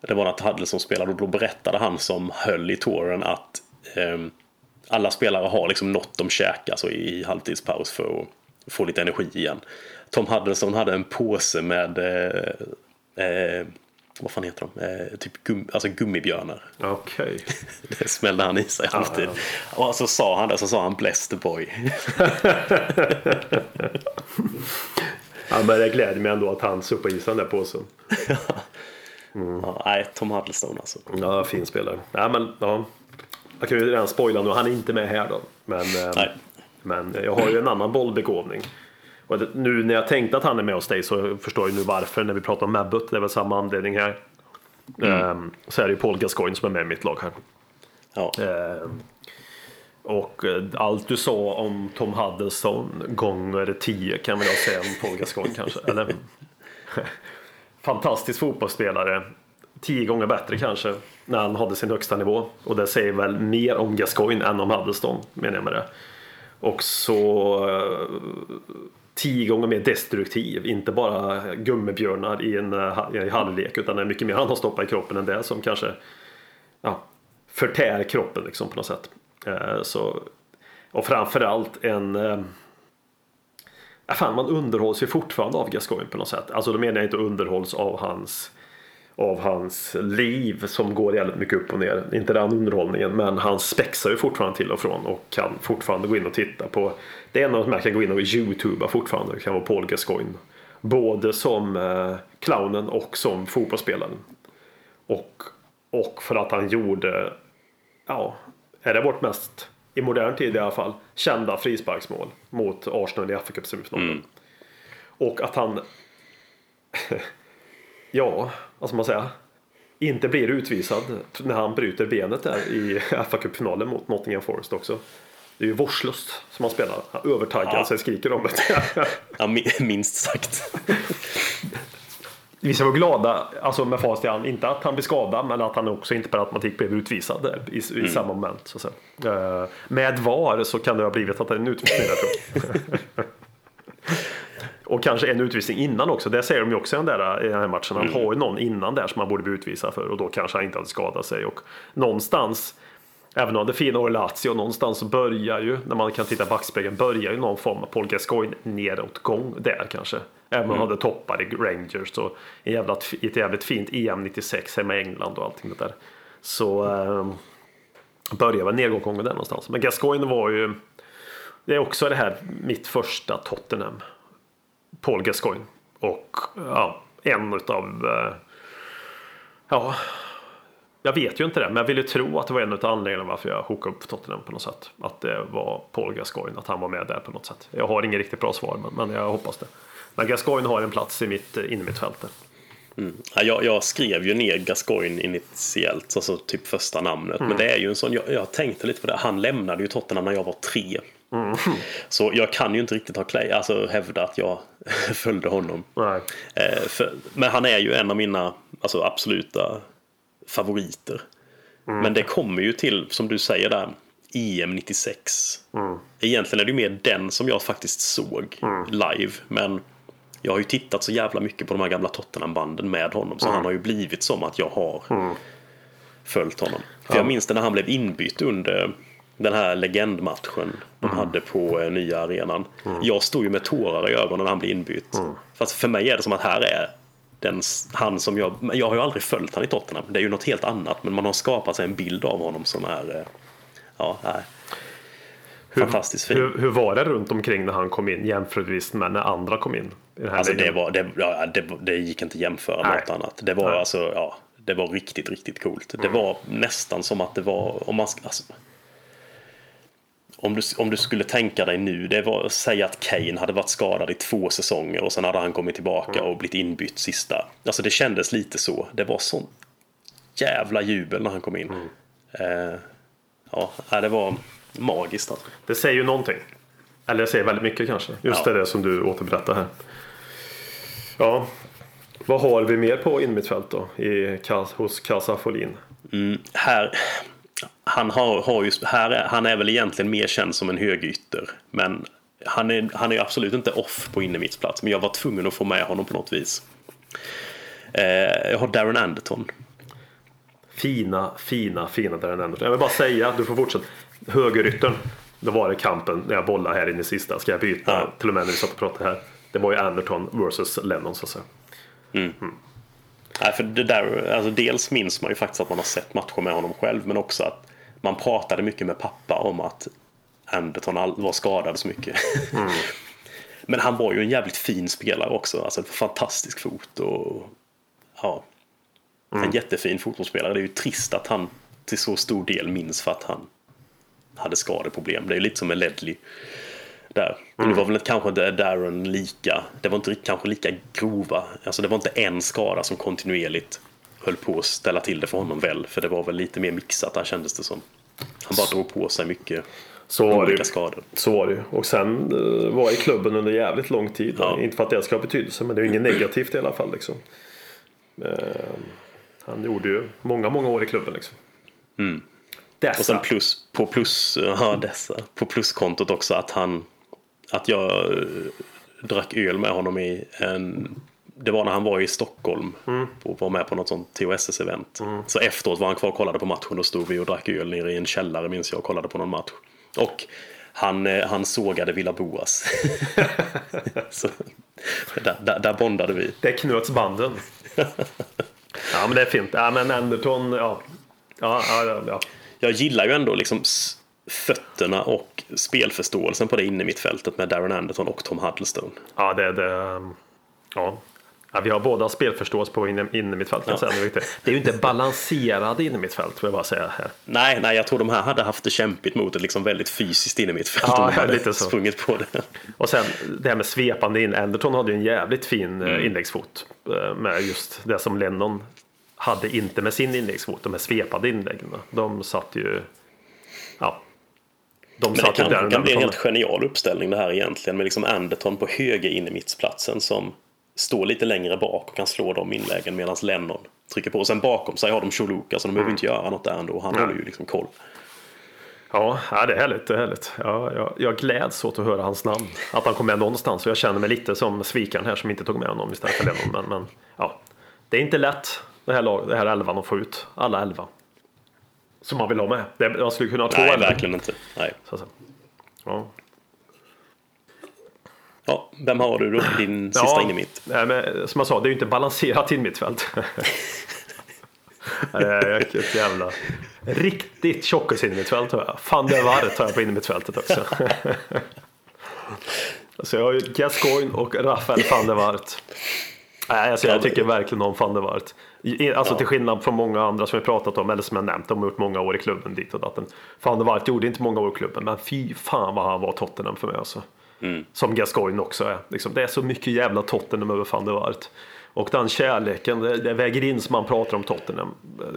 det var när Huddleston spelade och då berättade han som höll i touren att ehm, alla spelare har liksom något de käkar så i halvtidspaus för att få lite energi igen. Tom Huddleston hade en påse med eh, eh, vad fan heter de? Eh, typ gum, alltså gummibjörnar. Okej. Det smällde han i sig alltid. Och så sa han det, så sa han bless the boy. Ja, men det gläder mig ändå att han suppade i sig den där påsen. Ja, nej, Tom Huddlestone alltså. Ja, fin spelare. Nej, men ja. Jag kan ju redan spoila nu. Han är inte med här då. Men, eh, men jag har ju en annan bollbegåvning. Och nu när jag tänkte att han är med hos dig så förstår jag nu varför när vi pratar om Mabbut. Det är väl samma anledning här. Ehm, så är det ju Paul Gascoigne som är med i mitt lag här. Ja. Ehm, och eh, allt du sa om Tom Huddleston gånger 10 kan vi då säga om Paul Gascoigne kanske. Eller? Fantastisk fotbollsspelare. Tio gånger bättre kanske när han hade sin högsta nivå. Och det säger väl mer om Gascoigne än om Huddleston menar jag med det. Och så eh, tio gånger mer destruktiv. Inte bara gummibjörnar i en eh, i halvlek utan det är mycket mer han har stoppat i kroppen än det som kanske ja, förtär kroppen liksom på något sätt. Eh, så, och framförallt en eh, Ja, fan, man underhålls ju fortfarande av Gascoigne på något sätt. Alltså då menar jag inte underhålls av hans av hans liv som går jävligt mycket upp och ner. Inte den underhållningen men han spexar ju fortfarande till och från och kan fortfarande gå in och titta på. Det är en av de här kan gå in och youtuba fortfarande. Det kan vara Paul Gascoigne. Både som eh, clownen och som fotbollsspelaren. Och, och för att han gjorde, ja, är det vårt mest, i modern tid i alla fall, kända frisparksmål mot Arsenal i FA-cupsemifinalen. Mm. Och att han, ja, vad ska man säga, inte blir utvisad när han bryter benet där i FA-cupfinalen mot Nottingham Forest också. Det är ju vårdslöst som han spelar. Han övertaggad Ja. så jag skriker om det. Ja, mi- minst sagt. Vi ska vara glada, alltså med facit i hand, inte att han blir skadad men att han också inte per automatik blev utvisad där i, i Mm. samma moment. Så att säga. Eh, med VAR så kan det ha blivit att det är en utvisning. Och kanske en utvisning innan också, det säger de ju också i den, där, i den här matchen. Han Mm. har ju någon innan där som han borde bli utvisad för och då kanske han inte hade skadat sig. Och någonstans, även om han hade fina år i Lazio, någonstans så börjar ju, när man kan titta i backspegeln, börjar ju någon form av Paul Gascoigne nedåtgång där kanske. Även om Mm. han hade toppar i Rangers och en jävla, ett jävligt fint EM 96 hemma i England och allting det där. Så eh, börjar väl nedgången där någonstans. Men Gascoigne var ju, det är också det här mitt första Tottenham. Paul Gascoigne. Och ja, en utav, eh, ja, jag vet ju inte det, men jag vill ju tro att det var en av anledningarna varför jag hookade upp Tottenham på något sätt. Att det var Paul Gascoigne, att han var med där på något sätt. Jag har inget riktigt bra svar, men, jag hoppas det. Men Gascoigne har en plats i mitt, in i mitt fält där. Ja, jag, jag skrev ju ner Gascoigne initiellt, alltså typ första namnet. Mm. Men det är ju en sån, jag, jag tänkte lite på det, han lämnade ju Tottenham när jag var tre. Mm. Så jag kan ju inte riktigt ha klä, alltså hävda att jag följde honom. Eh, för, men han är ju en av mina alltså, absoluta favoriter. Mm. Men det kommer ju till, som du säger där, EM 96. Mm. Egentligen är det ju mer den som jag faktiskt såg live. Men jag har ju tittat så jävla mycket på de här gamla Tottenham-banden med honom. Så Mm. han har ju blivit som att jag har följt honom. För jag minns det när han blev inbytt under den här legendmatchen de hade på eh, nya arenan. Jag stod ju med tårar i ögonen när han blev inbytt. Fast för mig är det som att här är den, han som jag... Jag har ju aldrig följt han i Tottenham. Det är ju något helt annat. Men man har skapat sig en bild av honom som är... eh, Ja, är fantastiskt fin. Hur, hur var det runt omkring när han kom in jämförelsevis med när andra kom in? Alltså det, var, det, ja, det, det gick inte att jämföra med något annat. Det var Nej. alltså, ja, det var riktigt, riktigt coolt. Det var nästan som att det var, om man alltså, om du, om du skulle tänka dig nu, det var att säga att Kane hade varit skadad i två säsonger och sen hade han kommit tillbaka och blivit inbytt sista. Alltså det kändes lite så. Det var sån jävla jubel när han kom in. Eh, ja, det var magiskt alltså. Det säger ju någonting. Eller det säger väldigt mycket kanske. Just Ja. det som du återberättar här. Ja. Vad har vi mer på innermittfält då? I, hos Casa Folin? här, han, har, har ju, här är, han är väl egentligen mer känd som en högerytter. Men han är, han är absolut inte off på innermittsplats. Men jag var tvungen att få med honom på något vis. Eh, jag har Darren Anderton. Fina, fina, fina Darren Anderson. Jag vill bara säga, du får fortsätta. Högeryttern. Då var det kampen när jag bollade här inne i sista. Ska jag byta? Ja. Till och med när vi satt och pratade här. Det var ju Anderton versus Lennon så att säga. Nej, för det där, alltså dels minns man ju faktiskt att man har sett matcher med honom själv. Men också att man pratade mycket med pappa om att Anderton var skadad så mycket. Men han var ju en jävligt fin spelare också. Alltså fantastisk fot och ja, en jättefin fotbollsspelare. Det är ju trist att han till så stor del minns för att han hade skadeproblem. Det är lite som med Ledley. Där. Men Det var väl kanske inte Darren lika, det var inte kanske lika grova. Alltså det var inte en skada som kontinuerligt höll på att ställa till det för honom väl. För det var väl lite mer mixat där kändes det som. Han bara drog på sig mycket Så var det olika ju. skador. Så var det ju. Och sen uh, var i klubben under jävligt lång tid. Ja. Inte för att det ska ha betydelse, men det är ju inget negativt i alla fall. Liksom. Eh, han gjorde ju många, många år i klubben. Liksom. Dessa. Mm. Och sen plus, på, plus, ja, dessa, på pluskontot också att han att jag eh, drack öl med honom i en det var när han var i Stockholm och var med på något sånt TOSS-event. Så efteråt var han kvar och kollade på matchen och stod vi och drack öl nere i en källare minns jag och kollade på någon match. Och han, eh, han sågade Villa Boas. Så, där, där, där bondade vi. Det knöts banden. Ja, men det är fint. Ja, men Anderton, ja. Ja, ja, ja, ja. Jag gillar ju ändå liksom fötterna och spelförståelsen på det inne mittfältet med Darren Anderton och Tom Huddlestone. ja det, det ja. Ja, vi har båda spelförståelse på inne, säga. Det är ju inte balanserade inne mittfält, vill jag bara säga här. Nej, nej, jag tror de här hade haft det kämpigt mot ett liksom väldigt fysiskt inne mittfält Ja, de hade lite så. sprungit på det. Och sen det här med svepande in. Anderton hade ju en jävligt fin Mm. mm. inläggsfot. eh, Med just det som Lennon hade inte med sin inläggsfot. De här svepande inläggen. De satt ju... Ja. De Men det kan, där kan bli en helt genial uppställning det här egentligen med liksom Anderton på höger in i mittplatsen som står lite längre bak och kan slå de inläggen medan Lennon trycker på. Och sen bakom sig har de Choluka så de behöver inte göra något där ändå. Han Nej. håller ju liksom koll. Ja, ja, det är härligt. Det är härligt. Ja, jag, jag gläds åt att höra hans namn. Att han kom med någonstans. Och jag känner mig lite som svikaren här som inte tog med honom istället för Lennon. Men, men ja, det är inte lätt det här, lag, det här elvan att få ut alla elva. Som man vill ha med. Det, man skulle kunna ha två Nej, elva. verkligen inte. Nej. Så säga. Ja. Ja, vem har du då? Din sista in i mitt? Nej, men, som jag sa, det är ju inte balanserat in mittfält. Nej, det är ett jävla riktigt tjockis in mittfält har jag. Van der Waart har jag på in mittfältet också. Så jag har ju Gascoigne och Rafael van der Waart. Nej, alltså jag tycker verkligen om van der Waart. Alltså till skillnad från många andra som vi pratat om, eller som jag nämnt, de har gjort många år i klubben dit och datten. Van der Waart gjorde inte många år i klubben, men fy fan vad han var Tottenham för mig alltså. Som Gascoigne också är. Liksom, det är så mycket jävla Tottenham över van der Waart. Och den kärleken, det, det väger in som man pratar om Tottenham.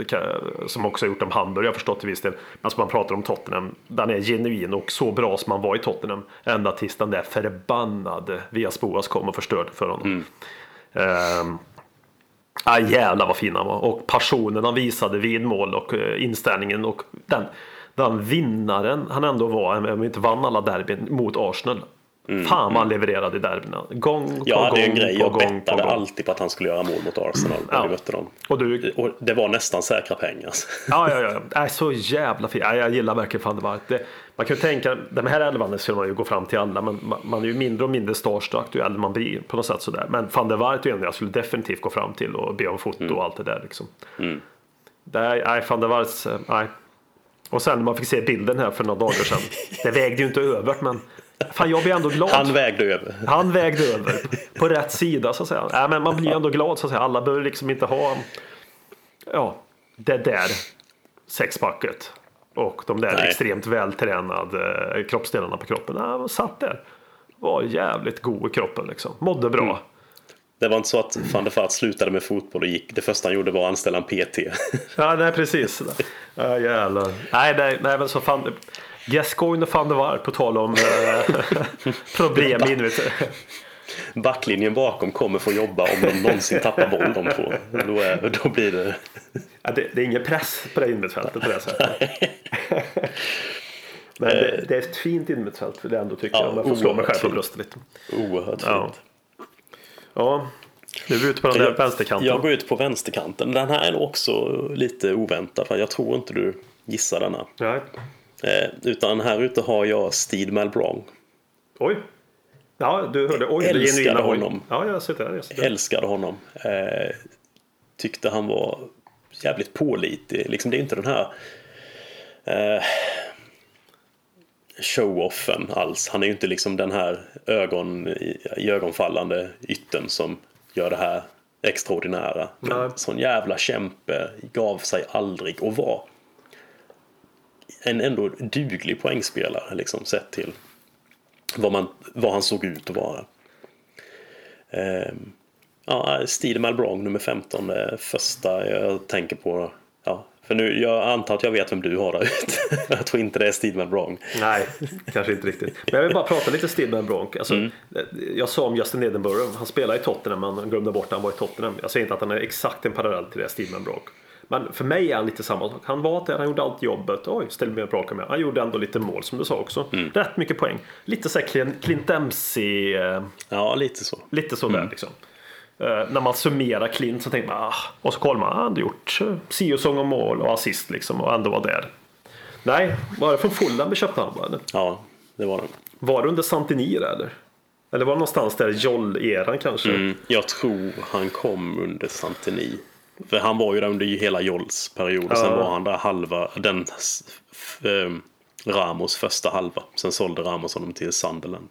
Kan, som också har gjort om Hamburg, jag har förstått till viss del. Men som man pratar om Tottenham, den är genuin och så bra som man var i Tottenham. Ända tills den där förbannade Vias Boas kom och förstörde för honom. Ah, jävlar vad fin han var. Och passionen han visade vid mål och eh, inställningen och den, den vinnaren han ändå var, även om han inte vann alla derbyn, mot Arsenal. Fan vad han levererade i derbyna. Gång på Mm, Jag gång hade ju en grej, jag gång bettade gång. alltid på att han skulle göra mål mot Arsenal när Ja. vi mötte dem. Och du, Och det var nästan säkra pengar. alltså. ja, ja, ja. Nej, så jävla fin. Ja, jag gillar verkligen van der Waart. Det, man kan ju tänka, den här elvan skulle man ju gå fram till alla, men man, är ju mindre och mindre starstruck ju äldre man blir på något sätt sådär. Men van der Waart är ju en jag skulle definitivt gå fram till och be om foto och allt det där liksom. Nej, nej, van der Waart, eh, nej. Och sen när man fick se bilden här för några dagar sedan. Det vägde ju inte över, men fan jag blir ändå glad. Han vägde över. Han vägde över på rätt sida så att säga. Nej, men man blir ändå glad så att säga. Alla behöver liksom inte ha ja, det där sexpacket och de där Nej. extremt vältränade eh, kroppsdelarna på kroppen. Nej, man satt där. Var jävligt god i kroppen liksom. Mådde bra. Mm. Det var inte så att van der Vaart slutade med fotboll och gick. Det första han gjorde var att anställa en PT. Ja, nej precis. Ja, jävlar. Nej, nej, nej, men så fan. Gascoigne och van der Waart på tal om eh, problem. Backlinjen bakom kommer få jobba om de någonsin tappar boll de två. Då, är, då blir det... Ja, det, det är ingen press på det innermittfältet på det sättet. Men det, det är ett fint innermittfält för det ändå tycker Ja, jag. Om jag får slå mig själv på bröstet lite. Oerhört Ja. fint. Ja, nu är vi ute på den där Jag, vänsterkanten. jag går ut på vänsterkanten. Den här är också lite oväntad. För jag tror inte du gissar denna. Nej. Eh, utan här ute har jag Steve Malbranc. Oj. Ja, du hörde. Oj, Älskade honom. Ja, jag sitter där. Jag sitter där. Älskade honom. Eh, tyckte han var jävligt pålitlig. Liksom, det är inte den här eh, show-offen alls. Han är ju inte liksom den här ögon, i ögonfallande ytten som gör det här extraordinära. Men Nej. sån jävla kämpe, gav sig aldrig och var en ändå duglig poängspelare liksom sett till vad, man, vad han såg ut att vara. Ehm, ja, Steve Malbranc nummer 15 är första jag tänker på. Ja, för nu, jag antar att jag vet vem du har där ute. jag tror inte det är Steve Malbranc. Nej, kanske inte riktigt. Men jag vill bara prata lite Steve Bronk. Alltså, Mm. Jag sa om Justin Edinburgh, han spelar i Tottenham men han glömde bort att han var i Tottenham. Jag säger inte att han är exakt en parallell till det Steve Bronk. Men för mig är han lite samma sak. Han var där, han gjorde allt jobbet. Oj, ställde mig bra med. Han gjorde ändå lite mål som du sa också. Mm. Rätt mycket poäng. Lite så här Clint- Dempsey, eh, Ja, lite så. lite så där liksom. Eh, när man summerar Clint så tänker man, ah, och så kollar man, ah, han hade gjort uh, si och sång om mål och assist liksom och ändå var där. Nej, var det från Fulham vi köpte eller? Ja, det var den. Var det under Santini eller? Eller var det någonstans där Joll-eran kanske? Mm, jag tror han kom under Santini. För han var ju där under hela Jolls period och sen Ja. var han där halva, den ehm, Ramos första halva. Sen sålde Ramos honom till Sunderland.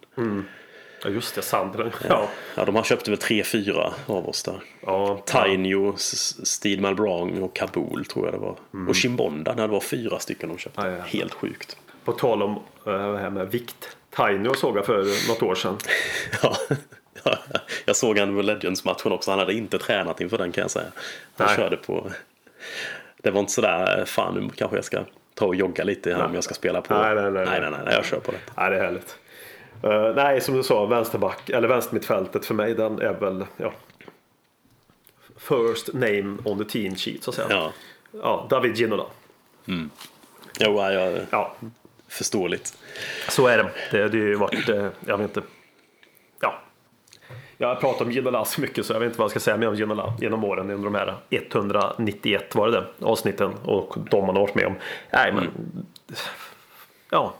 Ja, just det, Sandra. Ja. Ja, de har köpt väl tre, fyra av oss där. Ja. Tainio, Steve Malbrong och Kabul tror jag det var. Och Chimbonda, när det var fyra stycken de köpte. Mm. Ja, ja. Helt sjukt. På tal om eh, det här med vikt. Tainio såg jag för något år sedan. Ja. Ja, jag såg han på Legends-matchen också. Han hade inte tränat inför den kan jag säga. Han Nej. körde på... Det var inte sådär, fan nu kanske jag ska ta och jogga lite här om jag ska spela på. Nej, nej, nej, nej, nej. nej, jag kör på det. Nej, det är härligt. Eh, nej, som du sa, vänsterback, eller vänstermittfältet för mig, den är väl ja, first name on the team sheet så att säga. Ja, Ja, David Ginola. jo, ja, jag, Ja, förståeligt. så är det. Det hade ju varit, eh, jag vet inte. Ja. Jag har pratat om Ginola så mycket så jag vet inte vad jag ska säga mer om Ginola genom åren under de här 191 var det det, avsnitten och de man har varit med om. Nej, men ja,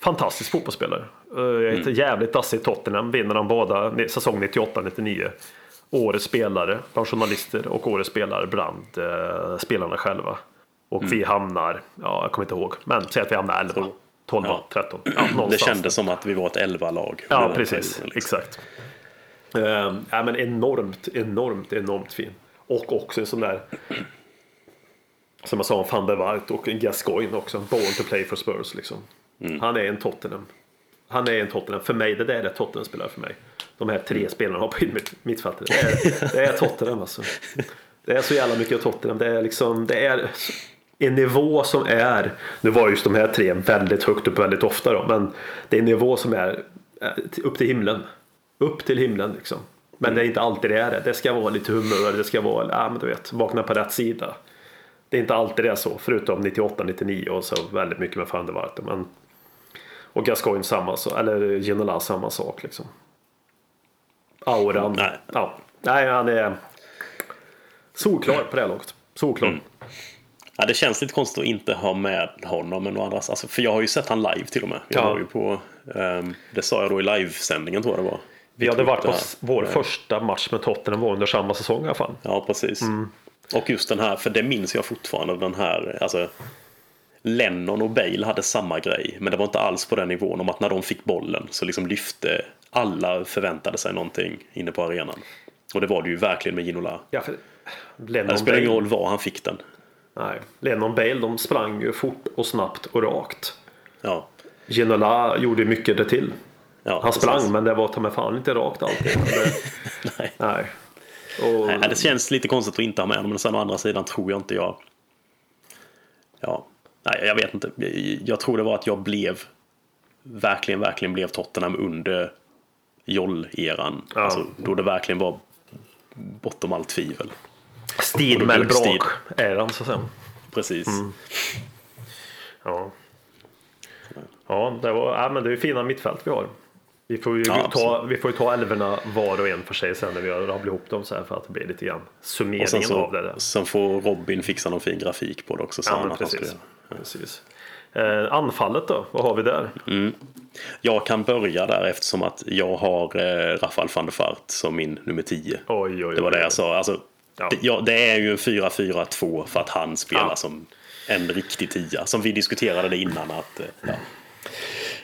fantastisk fotbollsspelare. Uh, ett jävligt dassigt Tottenham vinner han båda säsong 98-99. Årets spelare bland journalister och årets spelare bland eh, spelarna själva. Och vi hamnar, ja jag kommer inte ihåg, men säg att vi hamnar 11, 12, Ja. 13. Ja, Det kändes som att vi var ett 11-lag. Ja, precis. perioden, liksom. Exakt. Uh, ja, men enormt, enormt, enormt fin. Och också en sån där som jag sa om van der Waart och en Gascoigne också. Born to play for Spurs liksom. Mm. Han är en Tottenham. Han är en Tottenham. För mig, det där är Tottenham-spelare för mig. De här tre spelarna har på mitt, mittfältet. Det är, det är Tottenham alltså. Det är så jävla mycket Tottenham. Det är liksom, det är en nivå som är, nu var just de här tre väldigt högt upp väldigt ofta då, men det är en nivå som är eh, upp till himlen. Upp till himlen liksom. Men det är inte alltid det är det. Det ska vara lite humör, det ska vara, ja men du vet, vakna på rätt sida. Det är inte alltid det är så, förutom 98-99 och så väldigt mycket med van der. Men, och Gascoigne samma sak, eller Ginola samma sak liksom. Auran. Nej. Ja. Nej, han är solklar på det här laget. Solklar. Mm. Ja, det känns lite konstigt att inte ha med honom. Men andra, alltså, för jag har ju sett han live till och med. Jag Ja. var ju på, ehm, det sa jag då i livesändningen tror jag det var. Vi hade varit på vår första match med Tottenham var under samma säsong i alla fall. Ja, precis. Mm. Och just den här, för det minns jag fortfarande, den här, alltså Lennon och Bale hade samma grej, men det var inte alls på den nivån om att när de fick bollen så liksom lyfte alla förväntade sig någonting inne på arenan. Och det var det ju verkligen med Ginola. Ja, för Det Lennon spelar ingen roll var han fick den. nej, Lennon Bale de sprang ju fort och snabbt och rakt. Ja, Ginola gjorde mycket det till. Ja Han sprang precis. men det var ta mig fan inte rakt alltid. Nej. nej. Och, Nej, det känns lite konstigt att inte ha med honom, men sen å andra sidan tror jag inte jag... Ja, nej, jag vet inte. Jag- tror det var att jag blev verkligen, verkligen blev Tottenham under Joll-eran. Ja. Alltså, då det verkligen var bortom allt tvivel. Stil och då Mel blev stil. Brak är han så att säga. Precis. Mm. Ja. Ja, det, var, ja, men det är fina mittfält vi har. Vi får ju, Ja, ta, absolut. vi får ta älvorna var och en för sig sen när vi har rabblat ihop dem så här för att det blir lite grann Och sen, summeringen av det. så, Där. sen får Robin fixa någon fin grafik på det också. Ja, men precis. göra. precis. Eh, anfallet då, vad har vi där? Jag kan börja där eftersom att jag har eh, Rafael van der Vaart som min nummer 10. Oj, oj, Det var oj. det jag sa. Alltså, Ja. det, ja, det är ju en 4-4-2 för att han spelar Ja. som en riktig tia. Som vi diskuterade det innan. Att, eh, ja,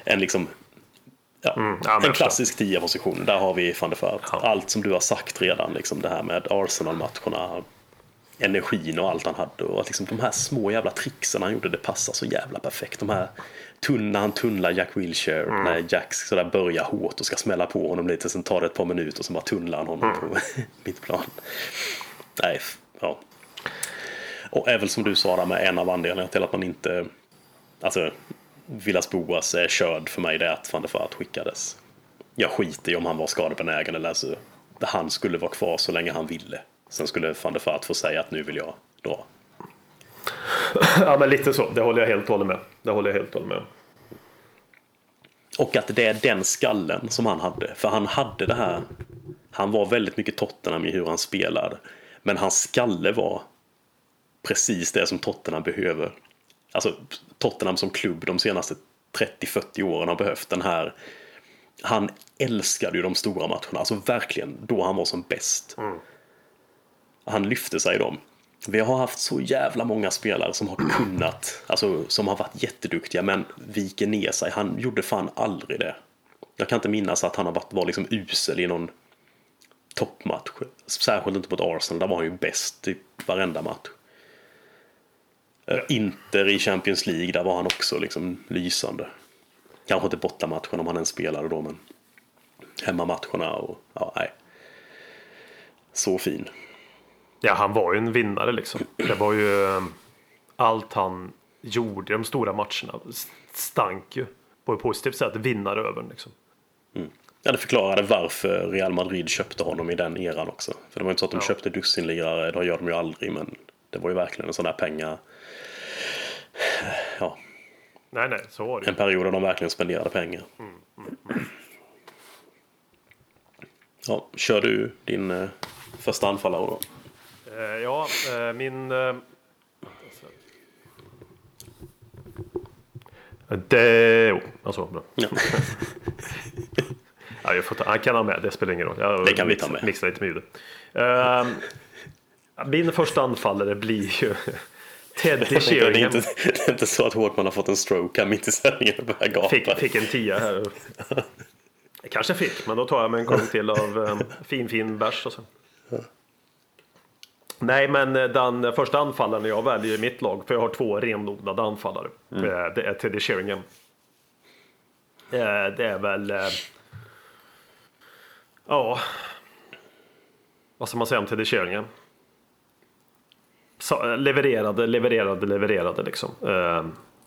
en liksom, ja, Mm, ja, en klassisk tia-position. Där har vi van der Vaart. Ja. Allt som du har sagt redan. Liksom det här med Arsenal-matcherna. Energin och allt han hade. Och att liksom de här små jävla tricksen han gjorde, det passar så jävla perfekt. De här tunn, när han tunnlar Jack Wilshere, Mm. när Jack sådär börjar hårt och ska smälla på honom lite, sen tar det ett par minuter och så bara tunnlar han honom Mm. på mittplan. Nej, ja. Och väl som du sa där med en av anledningarna till att man inte, alltså Villas Boas är körd för mig, det är att van der Vaart skickades. Jag skiter i om han var skadebenägen eller alltså, han skulle vara kvar så länge han ville. Sen skulle van der Vaart få säga att nu vill jag dra. Ja, men lite så. Det håller jag helt och hållet med. Det håller jag helt och hållet med. Och att det är den skallen som han hade. För han hade det här. Han var väldigt mycket Tottenham i hur han spelade. Men hans skalle var precis det som Tottenham behöver. Alltså Tottenham som klubb de senaste 30-40 åren har behövt den här. Han älskade ju de stora matcherna. Alltså verkligen då han var som bäst. han lyfte sig i dem. Vi har haft så jävla många spelare som har kunnat, alltså som har varit jätteduktiga men viker ner sig. Han gjorde fan aldrig det. Jag kan inte minnas att han har varit, var liksom usel i någon toppmatch. Särskilt inte mot Arsenal, där var han ju bäst i varenda match. Eh, Inter i Champions League, där var han också liksom lysande. Kanske inte bortamatchen om han ens spelade då, men hemmamatcherna och ja, nej. Så fin. Ja, han var ju en vinnare liksom. Det var ju eh, allt han gjorde i de stora matcherna stank ju på ett positivt sätt vinnarövern liksom. Ja, det förklarade varför Real Madrid köpte honom i den eran också. För det var inte så att de Ja. köpte dussinlirare, det gör de ju aldrig, men det var ju verkligen en sån där pengar... Ja, Nej, nej, så var det en period där de verkligen spenderade pengar. Ja, kör du din eh, första anfallare då? Eh, ja, eh, min... Eh, det... Jo, alltså, bra. Ja. Ja, jag, får ta, jag kan ha med, det spelar ingen roll. Jag Det kan vi ta med. Mixar lite med ljudet. Eh, min första anfallare blir ju Teddy det, är Sheringham. inte, det är inte så att Hårdman har fått en stroke här mitt i sändningen och börjar gapa. Fick, fick en tia här. Jag kanske fick, men då tar jag mig en klunk till av um, fin fin bärs och så. Nej, men eh, den första anfallaren jag väljer i mitt lag, för jag har två renodlade anfallare. Eh, Det är Teddy Sheringham. Det är väl... Ja... Vad ska man säga om Teddy Sheringham? Levererade, levererade, levererade liksom. Eh,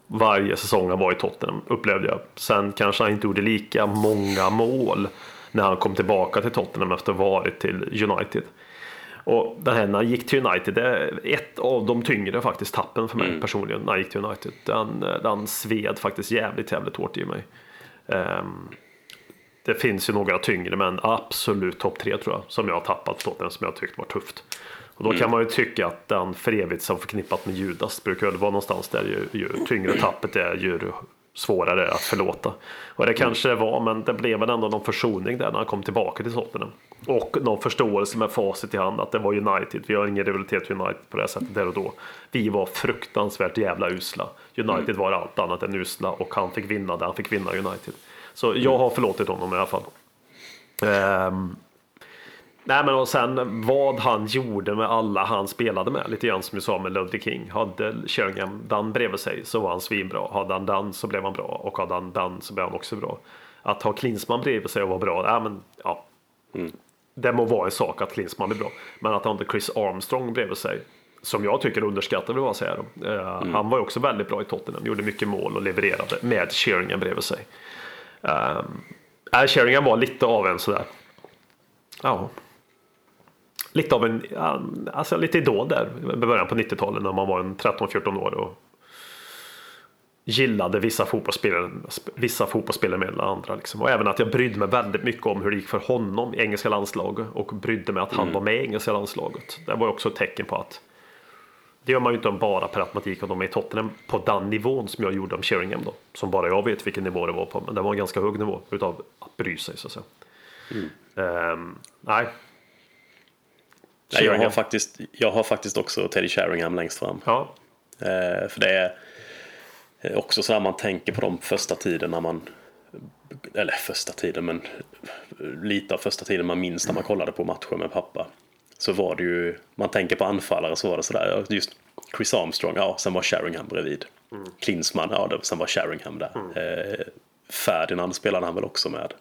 varje säsong han var i Tottenham upplevde jag. Sen kanske han inte gjorde lika många mål när han kom tillbaka till Tottenham efter att ha varit till United. Och det här när han gick till United, det är ett av de tyngre faktiskt tappen för mig personligen när han gick till United. Den, den sved faktiskt jävligt, jävligt hårt i mig. Ehm, det finns ju några tyngre, men absolut topp tre tror jag, som jag har tappat Tottenham som jag tyckt var tufft. Och då kan man ju tycka att den för evigt som förknippat med Judas brukar vara någonstans där ju, ju tyngre tappet är ju svårare att förlåta. Och det kanske det var, men det blev väl ändå någon försoning där när han kom tillbaka till Tottenham. Och någon förståelse med facit i hand att det var United. Vi har ingen rivalitet till United på det här sättet där och då. Vi var fruktansvärt jävla usla. United var allt annat än usla och han fick vinna där han fick vinna United. Så jag har förlåtit honom i alla fall. Ehm, Nej men och sen vad han gjorde med alla han spelade med. Lite grann som du sa med Ludwig King. Hade Sheringham Dan bredvid sig så var han svinbra. Hade han Dan så blev han bra. Och hade han Dan så blev han också bra. Att ha Klinsmann bredvid sig och vara bra. Ja, men, ja. Det må vara en sak att Klinsmann blir bra. Men att ha inte Chris Armstrong bredvid sig. Som jag tycker underskattade vill jag säga. Eh, Han var ju också väldigt bra i Tottenham. Gjorde mycket mål och levererade med Sheringham bredvid sig. Uh, Sheringham var lite av en sådär. Ja, lite av en, alltså lite idol där i början på 90-talet när man var en 13-14 år och gillade vissa fotbollsspelare, vissa fotbollsspelare mer än andra. Liksom. Och även att jag brydde mig väldigt mycket om hur det gick för honom i engelska landslaget och brydde mig att han var med i engelska landslaget. Det var också ett tecken på att det gör man ju inte bara per automatik om de är i Tottenham på den nivån som jag gjorde om Sheringham då. Som bara jag vet vilken nivå det var på. Men det var en ganska hög nivå utav att bry sig så att säga. Ehm, nej, Nej, jag, har faktiskt, jag har faktiskt också Teddy Sheringham längst fram. Ja, Eh, för det är eh, också så här man tänker på de första tiden när man eller första tiden men lite av första tiden man minns när man kollade på matcher med pappa. Så var det ju, man tänker på anfallare så var det sådär, ja, just Chris Armstrong, ja sen var Sheringham bredvid. Klinsmann, ja det, sen var Sheringham där. Eh, Ferdinand spelade han väl också med. I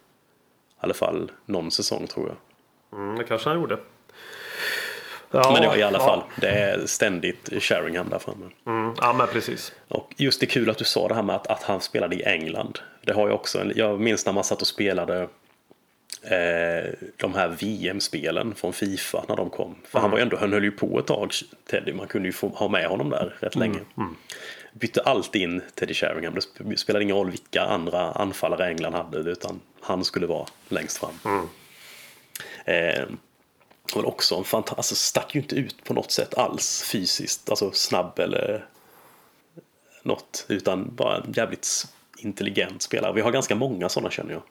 alla fall någon säsong tror jag. mm, det kanske han gjorde. Ja, Men ja, i alla ja. fall, det är ständigt Sheringham där framme. Mm, ja, men precis. Och just det är kul att du sa det här med att, att han spelade i England. Det har jag också. en- Jag minns när man satt och spelade eh, de här VM-spelen från Fifa när de kom. För han var ju ändå, han höll ju på ett tag, Teddy. Man kunde ju få ha med honom där rätt länge. Bytte alltid in Teddy Sheringham. Det sp- spelade ingen roll vilka andra anfallare England hade utan han skulle vara längst fram. Eh, och också en fantastisk, alltså stack ju inte ut på något sätt alls fysiskt, alltså snabb eller något, utan bara en jävligt intelligent spelare. Vi har ganska många sådana känner jag.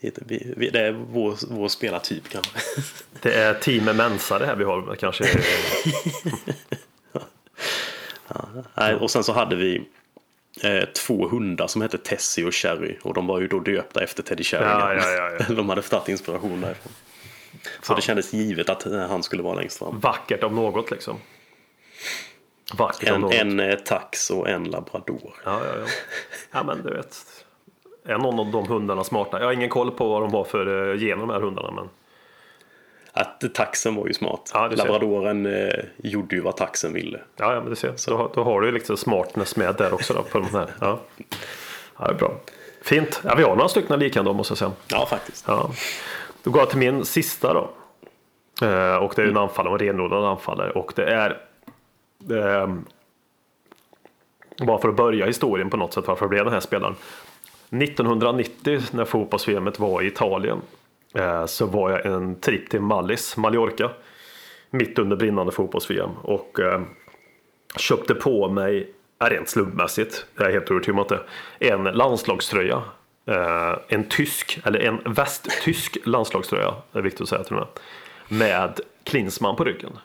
Det är vår, vår spelartyp kanske. Det är team Mensa det här vi har kanske. Nej, och sen så hade vi eh, två hundar som hette Tessie och Cherry. Och de var ju då döpta efter Teddy. Ja, ja, ja, ja. de hade tagit inspiration därifrån. Så det kändes givet att eh, han skulle vara längst fram. Vackert om något liksom. Vackert om En, något. en eh, tax och en labrador. Ja, ja, ja. ja, men du vet. Är någon av de hundarna smarta? Jag har ingen koll på vad de var för eh, gener de här hundarna. Men Att taxen var ju smart. Ja. Labradoren eh, gjorde ju vad taxen ville. ja, ja men du ser. Då, har- då har du ju liksom smartness med där också då, på de här. Ja. ja, det är bra. Fint. Ja, vi har några stycken liknande måste jag säga. Ja, faktiskt. Ja. Då går jag till min sista då. Eh, och det är ju en anfallare, en renodlad anfallare. Och det är... Eh, bara för att börja historien på något sätt varför blev den här spelaren. 1990 när fotbolls var i Italien eh, så var jag en tripp till Mallis, Mallorca. Mitt under brinnande fotbolls-VM. Och eh, köpte på mig, rent slumpmässigt, jag är helt övertygad om att det en landslagströja. Eh, en tysk, eller en västtysk landslagströja, det är viktigt att säga till och med. Med Klinsmann på ryggen.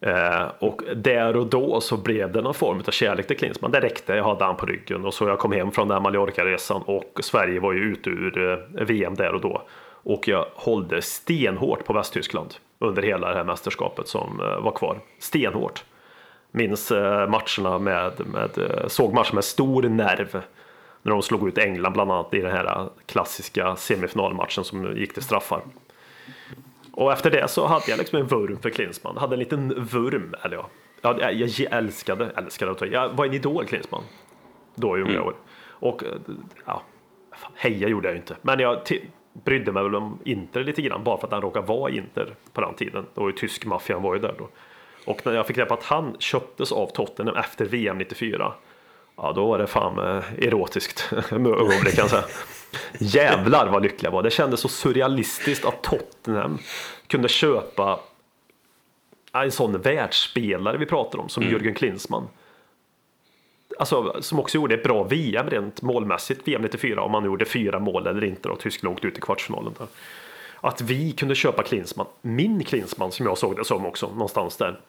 Eh, och där och då så blev det någon form av kärlek till Klinsmann. Det räckte, jag hade han på ryggen. Och så jag kom hem från den här Mallorca-resan och Sverige var ju ute ur eh, VM där och då. Och jag hållde stenhårt på Västtyskland under hela det här mästerskapet som eh, var kvar. Stenhårt. Minns eh, matcherna med, med eh, såg matcher med stor nerv. När de slog ut England bland annat i den här klassiska semifinalmatchen som gick till straffar. Och efter det så hade jag liksom en vurm för Klinsmann. Jag hade en liten vurm, eller ja. Jag, jag älskade, älskade att Jag var en idol Klinsmann. Då i unga år. Och ja, fan, heja gjorde jag ju inte. Men jag brydde mig väl om Inter lite grann. Bara för att han råkade vara Inter på den tiden. Var ju tysk maffian var ju där då. Och när jag fick reda på att han köptes av Tottenham efter VM 94. Ja, då var det fan eh, erotiskt ögonblick kan jag säga. Jävlar vad lycklig jag var. Det kändes så surrealistiskt att Tottenham kunde köpa en sån världsspelare vi pratar om som Jürgen Klinsmann. Alltså som också gjorde ett bra VM rent målmässigt VM 94 om man gjorde fyra mål eller inte och Tyskland åkte ut i kvartsfinalen. Där. Att vi kunde köpa Klinsmann, min Klinsmann som jag såg det som också någonstans där.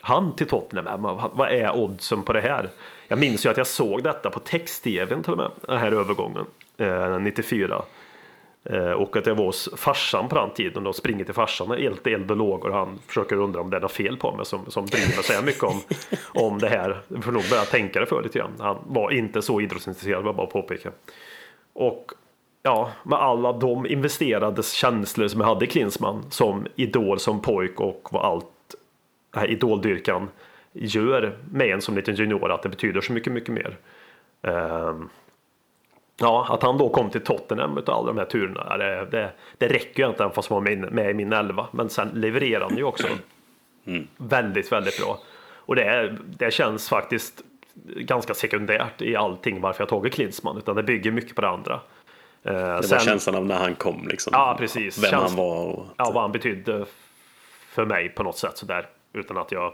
Han till Tottenham, vad- är oddsen på det här? Jag minns ju att jag såg detta på text-tvn till och med, den här övergången, eh, 94. Eh, och att jag var hos farsan på den tiden och springer till farsan och helt eld och lågor. Han försöker undra om det är något fel på mig som, som driver sig mycket om, om det här. Jag får nog börja tänka det för lite grann. Han var inte så idrottsintresserad, jag bara påpeka. Och ja, med alla de investerade känslor som jag hade i Klinsmann som idol, som pojk och vad allt det här idoldyrkan gör med en som liten junior att det betyder så mycket, mycket mer. Ehm, Ja, att han då kom till Tottenham utav alla de här turerna, det, det, det räcker ju inte även fast han var med, i min elva. Men sen levererar han ju också väldigt, väldigt bra. Och det, det känns faktiskt ganska sekundärt i allting varför jag tagit Klinsmann, utan det bygger mycket på det andra. Eh, Det var känslan av när han kom liksom. Ja, precis. Vem Käns- han var och... ja, vad han betydde för mig på något sätt sådär. Utan att jag...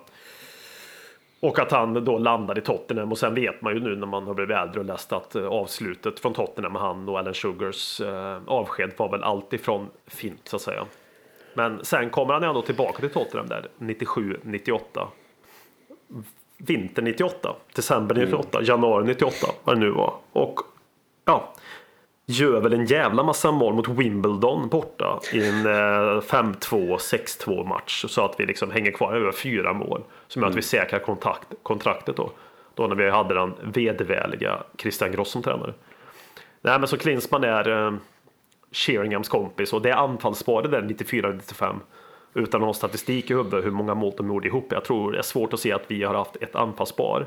Och att han då landade i Tottenham och sen vet man ju nu när man har blivit äldre och läst att eh, avslutet från Tottenham med han och Alan Sugars eh, avsked var väl alltifrån fint så att säga. Men sen kommer han ändå tillbaka till Tottenham där 97-98. Vinter 98, december 98, januari 98 vad det nu var. Och ja, gör väl en jävla massa mål mot Wimbledon borta i en eh, 5-2, 6-2 match. Så att vi liksom hänger kvar över fyra mål. Som gör att vi säkrar kontakt, kontraktet då. Då när vi hade den vedervärdiga Christian Gross som tränare. Nej men så Klinsmann är eh, Sheringhams kompis och det är anfallsparet där 94-95. Utan ha statistik i huvudet hur många mål de gjorde ihop. Jag tror det är svårt att se att vi har haft ett anfallspar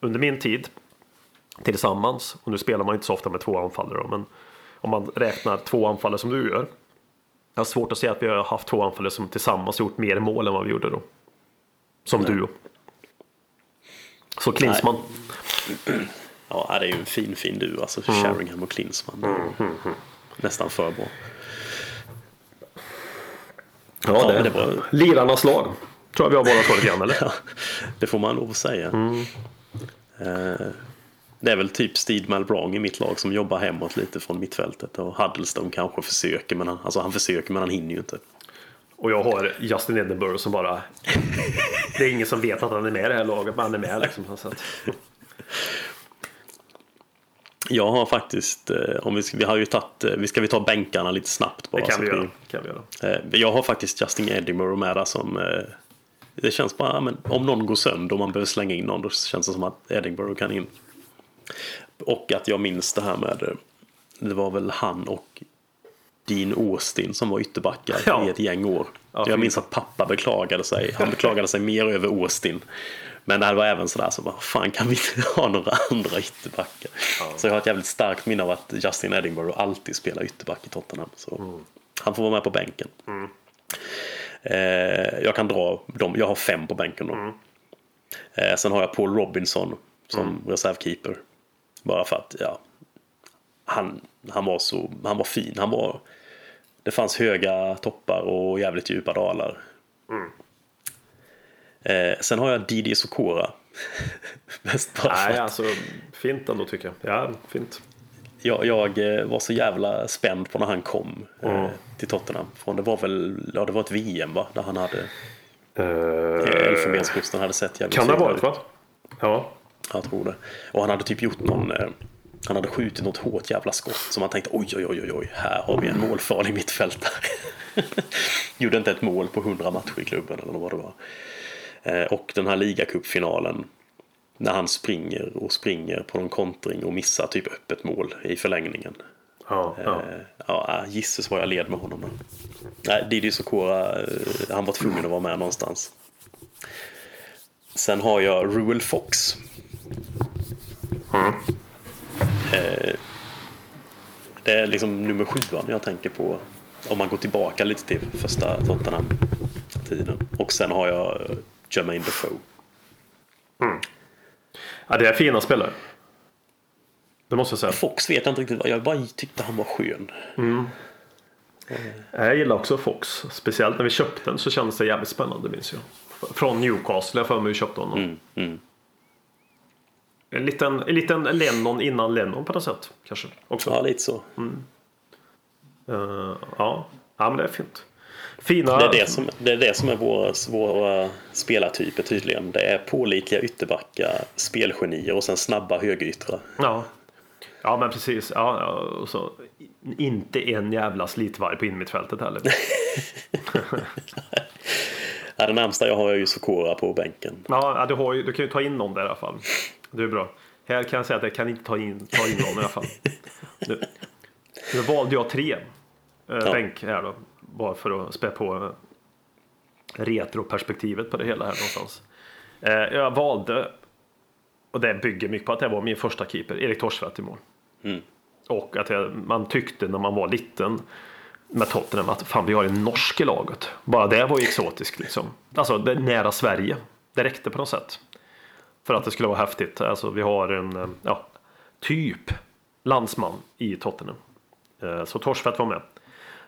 under min tid tillsammans. Och nu spelar man inte så ofta med två anfallare då, men om man räknar två anfallare som du gör. Jag har svårt att se att vi har haft två anfallare som tillsammans gjort mer mål än vad vi gjorde då. Som duo. Så Klinsmann. Ja, det är ju en fin, fin duo. Alltså Mm. Sheringham och Klinsmann. Nästan för bra. Ja, Ja, det, det var- Lirarnas lag. Tror jag vi har båda två lite grann eller? Ja, det får man lov att säga. Mm. Det är väl typ Steve Malbrong i mitt lag som jobbar hemåt lite från mittfältet. Och Huddlestone kanske försöker, men han, alltså han försöker men han hinner ju inte. Och jag har Justin Edinburgh som bara... Det är ingen som vet att han är med i det här laget, men han är med liksom. Jag har faktiskt, eh, om vi, ska, vi har ju tagit, eh, vi ska vi ta bänkarna lite snabbt bara. Det kan vi göra. Kan vi göra. Eh, Jag har faktiskt Justin Edinburgh med där som Det känns bara, men om någon går sönder och man behöver slänga in någon då känns det som att Edinburgh kan in. Och att jag minns det här med Det var väl han och Dean Austin som var ytterbackar Ja. i ett gäng år. Ja, jag minns att pappa beklagade sig. Han beklagade sig mer över Austin. Men det var även sådär så bara, fan kan vi inte ha några andra ytterbackar? Så jag har ett jävligt starkt minne av att Justin Edinburgh alltid spelar ytterback i Tottenham. Så Han får vara med på bänken. Eh, jag kan dra dem, jag har fem på bänken då. Eh, sen har jag Paul Robinson som reservkeeper. Bara för att, ja. Han, han var så, han var fin. Han var, det fanns höga toppar och jävligt djupa dalar. Eh, sen har jag Didi Sokora. Mest bara Nej, alltså fint ändå tycker jag. Ja, fint. jag, jag eh, var så jävla spänd på när han kom eh, till Tottenham. Från, det var väl, ja det var ett VM va? Där han hade, Uh, Elfenbenskusten hade sett jävligt kan det ha varit va? Ja. Jag tror det. Och han hade typ gjort någon, eh, han hade skjutit något hårt jävla skott som man tänkte oj oj oj oj oj, här har vi en målfarlig mittfältare. Gjorde inte ett mål på 100 matcher i klubben eller vad det var. Eh, och den här ligacupfinalen när han springer och springer på någon kontring och missar typ öppet mål i förlängningen. Ja, ja. Eh, Ja, gisses vad jag led med honom. Nej, Didi Sokora, han var tvungen att vara med någonstans. Sen har jag Ruel Fox. Eh, Det är liksom nummer sjuan jag tänker på. Om man går tillbaka lite till första Tottenham-tiden. Och sen har jag eh, Jermaine Defoe. ja, det är fina spelare. Det måste jag säga. Fox vet jag inte riktigt jag bara tyckte han var skön. Jag gillar också Fox. Speciellt när vi köpte den så kändes det jävligt spännande minns jag. Från Newcastle, jag för mig vi köpte honom. Mm, mm. En, liten, en liten Lennon innan Lennon på något sätt. Kanske också. Ja, lite så. Eh, ja. ja, men det är fint. Fina... Det är det som, det är, det som är våra, våra spelartyper tydligen. Det är pålitliga ytterbackar, spelgenier och sen snabba högeryttrar. Ja. ja, men precis. Ja, och så, inte en jävla slitvarg på innermittfältet heller. Ja, det närmsta jag har är ju Sokora på bänken. Ja, ja, du, har ju, du kan ju ta in någon där i alla fall. Det är bra. Här kan jag säga att jag kan inte ta in, ta in någon i alla fall. Nu, nu valde jag tre eh, bänk här då. Bara för att spä på eh, retroperspektivet på det hela här någonstans. Eh, jag valde, och det bygger mycket på att det var min första keeper, Erik Torsvett i mål. Och att jag, man tyckte när man var liten med Tottenham att fan vi har en norsk i laget. Bara det var ju exotiskt liksom. Alltså det är nära Sverige. Det räckte på något sätt. För att det skulle vara häftigt. Alltså vi har en, eh, ja, typ landsman i Tottenham. Eh, Så Torsvett var med.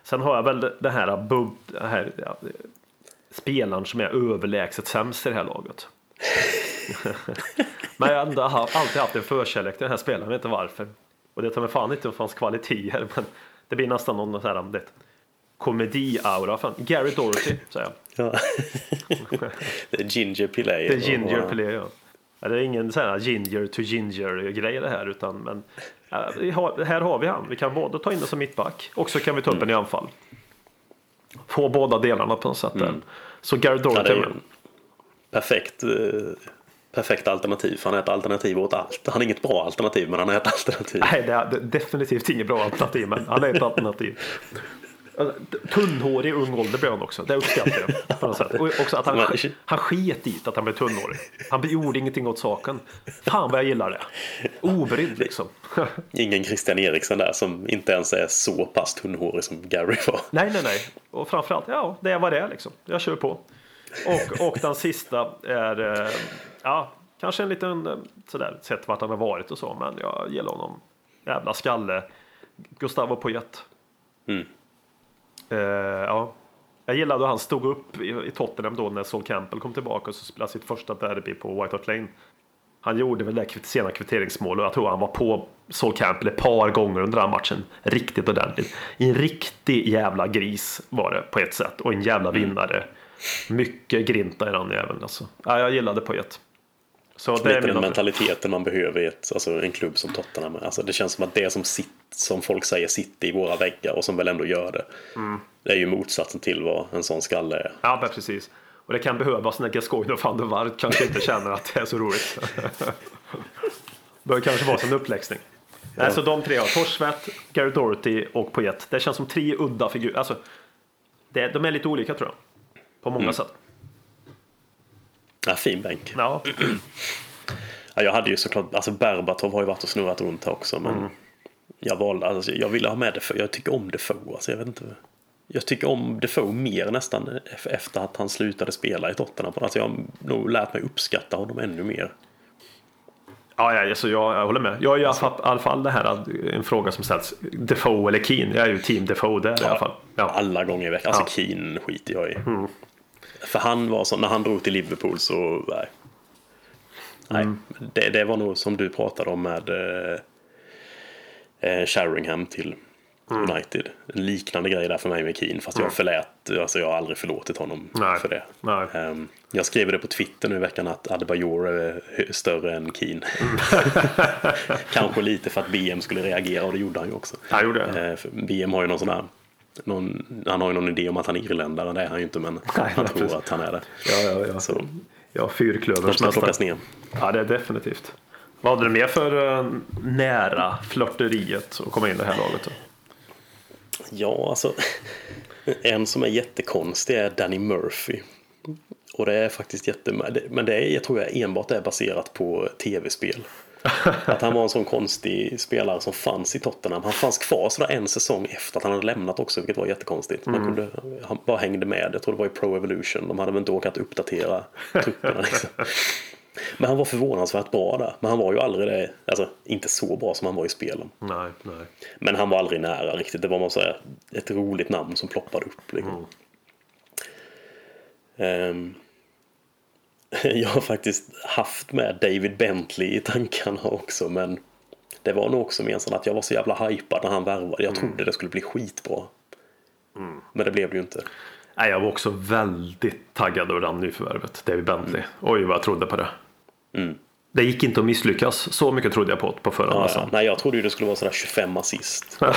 Sen har jag väl det- det här, bub, det här ja, spelaren som är överlägset sämst i det här laget. Men jag har ändå ha- alltid haft en förkärlek till den här spelaren, jag vet inte varför. Och det tar mig fan inte om hans kvaliteter, men det blir nästan någon så här, det, komedi-aura. Fan, Gary Doherty, säger jag. Ja. är Ginger. Det är ginger play, ja. Ja, Det är ingen sån här ginger to ginger grej det här, utan men ja, här har vi han. Vi kan både ta in det som mittback och så kan vi ta upp Mm. en i anfall. Få båda delarna på något sätt. där. Så Mm. Ja, Doherty en perfekt, eh, perfekt alternativ. Han är ett alternativ åt allt. Han är inget bra alternativ, men han är ett alternativ. Nej, det är definitivt inget bra alternativ, men han är ett alternativ. Tunnhårig ung ålder blev han också. Det uppskattar jag på något sätt. Och också att han, han sket dit att han blev tunnhårig. Han gjorde ingenting åt saken. Fan vad jag gillar det. Obrydd liksom. Ingen Christian Eriksen där som inte ens är så pass tunnhårig som Gary var. Nej, nej, nej. Och framförallt, ja, det är vad det är liksom. Jag kör på. Och, och den sista är, eh, ja, kanske en liten eh, sådär, sett vart han har varit och så, men jag gillar honom. Jävla skalle. Gustavo Poyet. Mm. Eh, ja. Jag gillade hur han stod upp i, i Tottenham då när Sol Campbell kom tillbaka och så spelade sitt första derby på White Hart Lane. Han gjorde väl det sena kvitteringsmålet och jag tror han var på Sol Campbell ett par gånger under den matchen. Riktigt ordentligt. En riktig jävla gris var det på ett sätt och en jävla vinnare. Mycket grinta i den jäveln alltså. Ja, jag gillade Poyet. Så det är den mentaliteten man behöver i ett, alltså en klubb som Tottenham. Alltså det känns som att det som, sitt, som folk säger sitter i våra väggar och som väl ändå gör det. Mm. Det är ju motsatsen till vad en sån skalle är. Ja, men precis. Och det kan behövas när Gascoigne och van der Waart kanske inte känner att det är så roligt. Bör kanske vara som en uppläxning. Nej, så de tre har Torsvett, Gary Doherty och Poyet. Det känns som tre udda figurer. Alltså, det, de är lite olika tror jag. På många sätt. Ja, fin bänk. Ja, Ja, jag hade ju såklart, alltså Berbatov har ju varit och snurrat runt här också. Men Mm. jag valde, alltså, jag ville ha med Defoe. Jag tycker om Defoe. Alltså, jag vet inte. Jag tycker om Defoe mer nästan efter att han slutade spela i Tottenham. Alltså, jag har nog lärt mig uppskatta honom ännu mer. ja, ja alltså jag, jag håller med. Jag alla fall, i alla fall det här en fråga som ställs. Defoe eller Keane? Jag är ju team Defoe där i alla fall. Ja. Mm. Alla gånger i veckan. Alltså Keane skiter jag i. För han var så, när han drog till Liverpool så, nej. Nej, Mm. det, det var nog som du pratade om med eh, eh, Sheringham till Mm. United. Liknande grej där för mig med Keane. Fast jag förlät, alltså jag har aldrig förlåtit honom Nej. för det. Nej. Ehm, jag skrev det på Twitter nu i veckan att Adebayor är större än Keane. Mm. Kanske lite för att BM skulle reagera och det gjorde han ju också. Jag gjorde det. För BM har ju någon sån här någon, han har ju någon idé om att han är irländare, det är han ju inte men han nej, tror precis. att han är det. Ja, ja, ja. Så Ja, de fyrklöverns ska plockas ner. Ja, det är definitivt. Vad hade du mer för uh, nära flörteriet att komma in i det här laget? Då? Ja, alltså en som är jättekonstig är Danny Murphy. Och det är faktiskt jätte... Men det är, jag tror jag enbart är baserat på tv-spel. Att han var en sån konstig spelare som fanns i Tottenham. Han fanns kvar sådär en säsong efter att han hade lämnat också, vilket var jättekonstigt. Man kunde, han bara hängde med. Jag tror det var i Pro Evolution. De hade väl inte åkat uppdatera trupperna. Liksom. Men han var förvånansvärt bra där. Men han var ju aldrig det, alltså inte så bra som han var i spelen. Nej, nej. Men han var aldrig nära riktigt. Det var man säga ett roligt namn som ploppade upp. Liksom. Ehm, jag har faktiskt haft med David Bentley i tankarna också. Men det var nog också mer så att jag var så jävla hypad när han värvade. Jag trodde det skulle bli skitbra. Men det blev det ju inte. Nej, jag var också väldigt taggad över det nyförvärvet, David Bentley. Oj, vad jag trodde på det. Det gick inte att misslyckas. Så mycket trodde jag på på förhand. Ja, ja. Nej, jag trodde ju det skulle vara sådär 25 assist eh,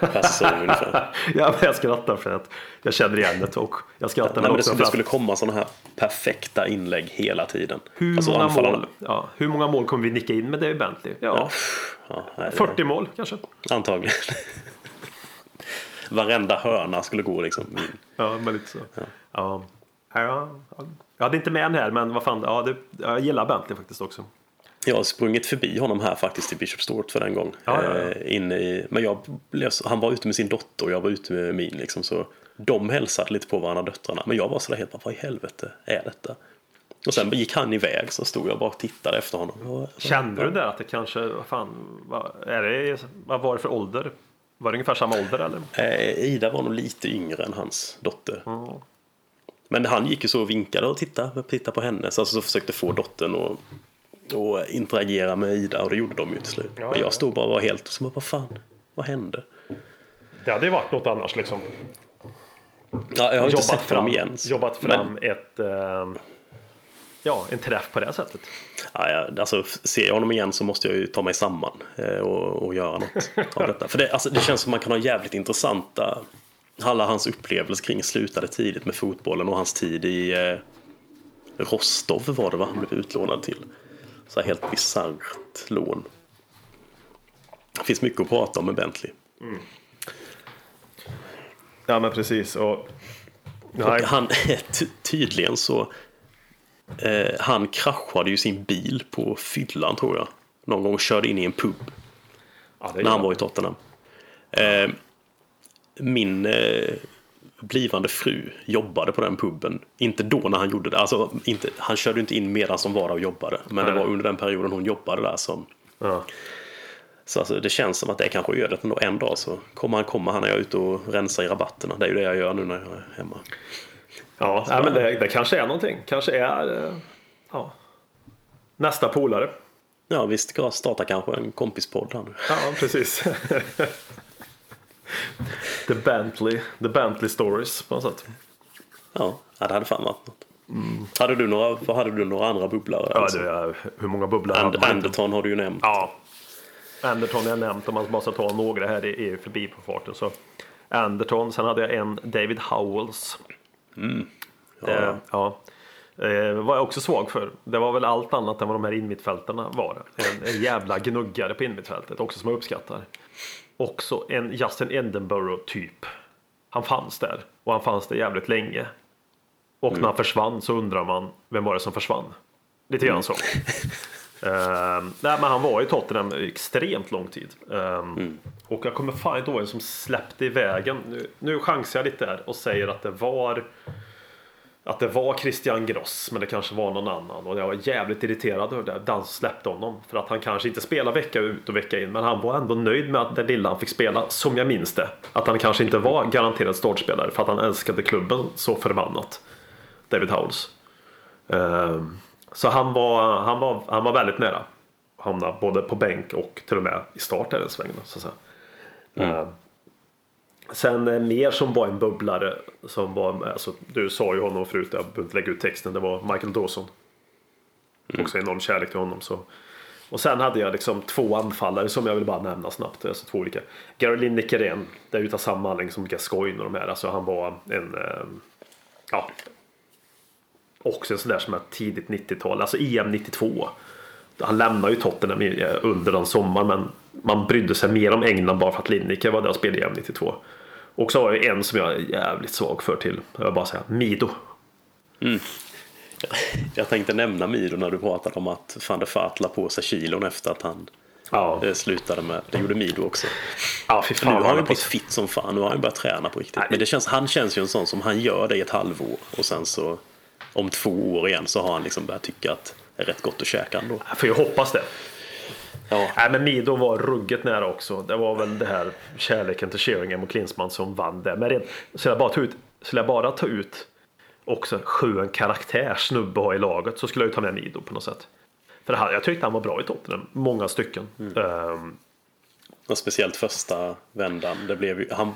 per säsong ungefär. Ja, men jag skrattar för att jag känner igen det och jag skrattar Nej, väl men det, det skulle komma sådana här perfekta inlägg hela tiden. hur, Alltså, många anfallarna- mål, ja, hur många mål kommer vi nicka in med David Bentley? Ja, Ja, nej, det- 40 mål kanske. Antagligen. Varenda hörna skulle gå liksom. in. Ja, men lite så. Ja. Ja. Ja, Jag hade inte med den här, men vad fan. Ja, det, jag gillar Bentley faktiskt också. Jag har sprungit förbi honom här faktiskt i Bishop Stort för en gång. Ja, ja, ja. Eh, inne i, men jag han var ute med sin dotter och jag var ute med min. Liksom, så de hälsade lite på varandra, döttrarna. Men jag var sådär helt bara, vad i helvete är detta? Och sen gick han iväg så stod jag bara och tittade efter honom. Kände du det att det kanske, vad fan, vad, är det, vad var det för ålder? Var det ungefär samma ålder eller? Eh, Ida var nog lite yngre än hans dotter. Men han gick ju så och vinkade och tittade, tittade på henne. Så, alltså, så försökte få dottern att och interagera med Ida och det gjorde de ju till slut. Ja, Men ja. jag stod bara och var helt som bara, vad fan, vad hände? Det hade ju varit något annars liksom. Ja, jag har inte Jobbat sett fram, honom igen. jobbat fram Men, ett, eh, ja, en träff på det sättet. ja, ja, alltså, ser jag honom igen så måste jag ju ta mig samman eh, och, och göra något av detta. För det, alltså, det känns som man kan ha jävligt intressanta alla hans upplevelser kring slutade tidigt med fotbollen och hans tid i eh, Rostov var det va? Han blev utlånad till. Så här helt bisarrt lån. Det finns mycket att prata om med Bentley. Ja, men precis. Och, Och han tydligen så... Eh, han kraschade ju sin bil på fyllan tror jag. Någon gång körde in i en pub ja, när han var i Tottenham. Eh, min eh, blivande fru jobbade på den puben. Inte då när han gjorde det. Alltså, inte, han körde inte in medan som var där och jobbade. Men det Nej. var under den perioden hon jobbade där som... Ja. Så alltså, det känns som att det är kanske ödet ändå. En dag så kommer han komma. Han är ute och rensar i rabatterna. Det är ju det jag gör nu när jag är hemma. Ja, nej, men det, det kanske är någonting. Kanske är eh, ja, nästa polare. Ja, vi ska starta kanske en kompispodd här nu. Ja, precis. The Bentley, The Bentley Stories på något sätt. Ja, ja, det hade fan varit något. Hade, du några, hade du några andra bubblare? Ja, alltså? det är, hur många bubblor And? Anderton har du ju nämnt. Ja. Anderton har jag nämnt, om man bara ska ta några här i EU förbi på farten. Så Anderton, sen hade jag en David Howells. Det, ja. Eh, var jag också svag för. Det var väl allt annat än vad de här inmittfältarna var. En, en jävla gnuggare på inmittfältet också som jag uppskattar. Också en Justin Edinburgh typ. Han fanns där och han fanns där jävligt länge. Och när han försvann så undrar man vem var det som försvann? Lite grann så. Ehm, nej, men han var i Tottenham extremt lång tid. Ehm, Och jag kommer fan inte ihåg vem som släppte ivägen. Nu, nu chansar jag lite där och säger att det var att det var Christian Gross, men det kanske var någon annan. Och jag var jävligt irriterad över det. Dan släppte honom. För att han kanske inte spelar vecka ut och vecka in. Men han var ändå nöjd med att det lilla han fick spela, som jag minns det. Att han kanske inte var garanterad startspelare för att han älskade klubben så förbannat. David Howells. Ehm, Så han var, han, var, han var väldigt nära. Hamna både på bänk och till och med i start där en sväng. Så att säga. Ehm, Sen eh, mer som var en bubblare som var, alltså, du sa ju honom förut, jag behöver inte lägga ut texten, det var Michael Dawson. Också enorm kärlek till honom. Så. Och sen hade jag liksom två anfallare som jag vill bara nämna snabbt. Alltså två olika. Gary Lineker det är utav samma anledning som Gascoigne och de här. Alltså han var en, eh, ja. Också en sån där som är tidigt 90-tal, alltså EM 92. Han lämnade ju Tottenham eh, under den sommaren men man brydde sig mer om England bara för att Lineker var där och spelade EM 92. Och så har jag en som jag är jävligt svag för till, jag vill bara säga, Mido. Jag tänkte nämna Mido när du pratade om att van der Vaart la på sig kilon efter att han Ja, eh, slutade med. Det gjorde Mido också. ja fy fan. Nu har han blivit fit som fan. Nu har han börjat träna på riktigt. Men det känns, han känns ju en sån som han gör det i ett halvår och sen så om två år igen så har han liksom börjat tycka att det är rätt gott att käka ändå. För jag hoppas det. Ja, Nej men Mido var ruggigt nära också. Det var väl det här kärleken till Sheringham och Klinsmann som vann det. Men rent, skulle jag bara ta ut, skulle jag bara ta ut också skön karaktär snubbe ha i laget så skulle jag ju ta med Mido på något sätt. För han, jag tyckte han var bra i Tottenham, många stycken. Ehm, och speciellt första vändan. Det blev ju, han,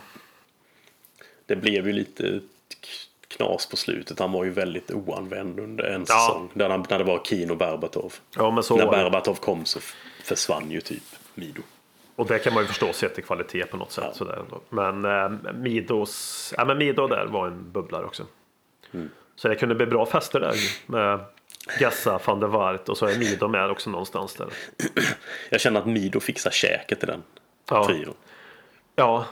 det blev ju lite knas på slutet. Han var ju väldigt oanvänd under en Ja. säsong. Där han, när det var Kino Berbatov. ja när. Berbatov kom så försvann ju typ Mido. Och det kan man ju förstå sett till kvalitet på något sätt. Ja. Sådär ändå. Men eh, Midos, ja, men Mido där var en bubblare också. Så det kunde bli bra fester där med Gassa, van der Waart och så är Mido med också någonstans där. Jag känner att Mido fixar käket i den Ja. trion. Ja,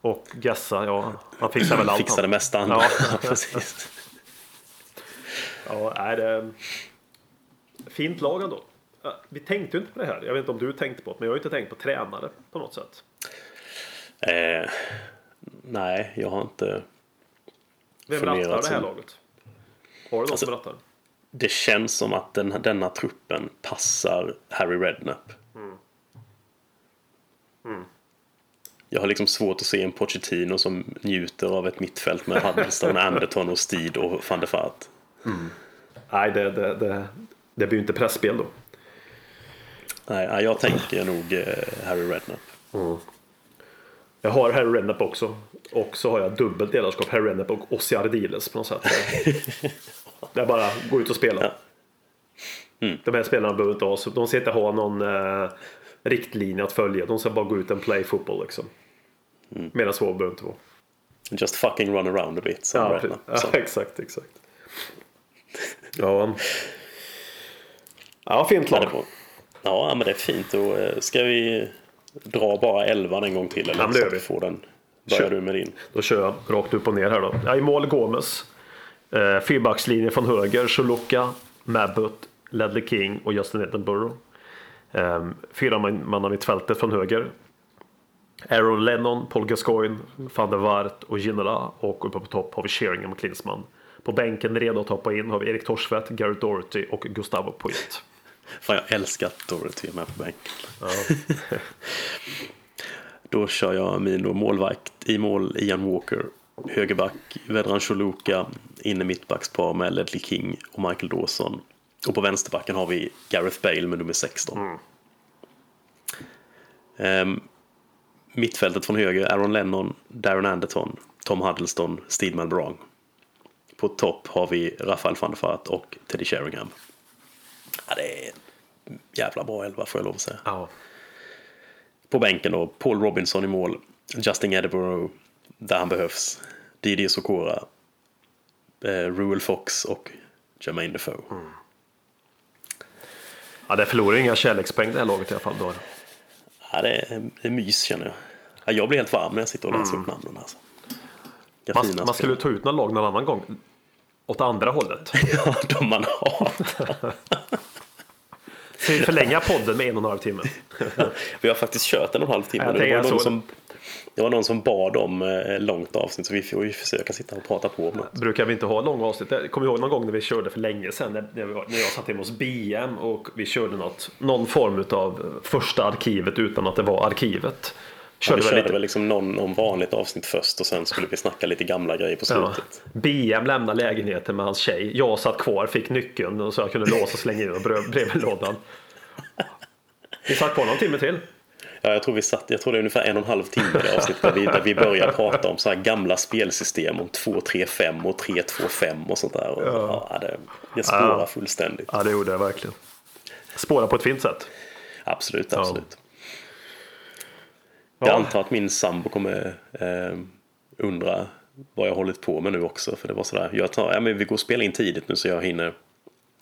och Gassa, ja, han fixar väl allt. Fixar det han. mesta andra. Ja. Ja. precis. Ja, är det fint lag ändå. Vi tänkte ju inte på det här. Jag vet inte om du tänkte på det, men jag har ju inte tänkt på tränare på något sätt. Eh, nej, jag har inte. Vem rattar det här som- laget? Har du någon Alltså- som rattar? Det känns som att den, denna truppen passar Harry Redknapp. Jag har liksom svårt att se en Pochettino som njuter av ett mittfält med Huddleston, Anderton och Steed och van der Vaart. Nej, det, det, det, det blir ju inte pressspel då. Nej, jag tänker nog eh, Harry Redknapp. Jag har Harry Redknapp också. Och så har jag dubbelt ledarskap, Harry Redknapp och Ossi Ardiles på något sätt. det är bara gå ut och spela. Ja. De här spelarna behöver inte ha, de ska inte ha någon eh, riktlinje att följa. De ska bara gå ut och play football liksom. Medan så behöver inte vara. Just fucking run around a bit, Ja, Redknapp. ja, exakt, exakt. Ja. Ja, fint lag. Ja, men det är fint. Och, eh, ska vi dra bara elvan en gång till? Eller Ja, men det gör vi. får den. Börjar Kör. du med din? Då kör jag rakt upp och ner här då. Ja, I mål Gomes. Eh, fyrbackslinje från höger. Chuluka, Mabbut, Ledley King och Justin Edinburgh. Eh, fyra man, man mittfältet från höger. Aaron Lennon, Paul Gascoigne, van der Waart och Ginola. Och uppe på topp har vi Sheringham och Klinsmann. På bänken redo att hoppa in har vi Erik Torsvedt, Garrett Doherty och Gustavo Poit. Fan, jag älskar att Dorothy är med på bänken. Då kör jag min då målvakt i mål Ian Walker. Högerback Vedran Choluka. Inne mittbackspar med Ledley King och Michael Dawson. Och på vänsterbacken har vi Gareth Bale med nummer 16. Ehm, mittfältet från höger, Aaron Lennon, Darren Anderton, Tom Huddleston, Steedman Brown. På topp har vi Rafael van der Vaart och Teddy Sheringham. Ja, det är en jävla bra elva får jag lov att säga. Ja. På bänken då, Paul Robinson i mål, Justin Edinburgh där han behövs, Didier Sokora, eh, Ruel Fox och Jermaine Defoe. ja, det förlorar inga kärlekspoäng det här laget i alla fall. Då. Ja, det, är, det är mys känner jag. Ja, jag blir helt varm när jag sitter och läser upp namnen. Alltså. Man, man skulle ta ut någon lag någon annan gång. Åt andra hållet. Ja, de man hatar. Ska vi förlänga podden med en och en halv timme? Vi har faktiskt kört en och en halv timme. Tänker det, var någon som, det var någon som bad om eh, långt avsnitt så vi får ju försöka sitta och prata på om något. Brukar vi inte ha långa avsnitt? Jag kommer ihåg någon gång när vi körde för länge sedan när, när jag satt hemma hos BM och vi körde något, någon form av första arkivet utan att det var arkivet. Ja, Körde vi väl körde lite, väl liksom någon om vanligt avsnitt först och sen skulle vi snacka lite gamla grejer på ja. slutet. BM lämnade lägenheten med hans tjej. Jag satt kvar, fick nyckeln och så jag kunde låsa och slänga in den brev- brevlådan. Vi satt på någon timme till. Ja, jag tror vi satt, jag tror det är ungefär en och en halv timme det avsnittet där vi, där vi börjar prata om så här gamla spelsystem om 2-3-5 och 3-2-5 och sånt där. Och, ja. det, det spårar Ja. fullständigt. Ja, det gjorde jag verkligen. Spåra på ett fint sätt. Absolut, absolut. Jag Ja. antar att min sambo kommer eh, undra vad jag har hållit på med nu också. För det var sådär, jag tar, ja, men vi går och spelar in tidigt nu så jag hinner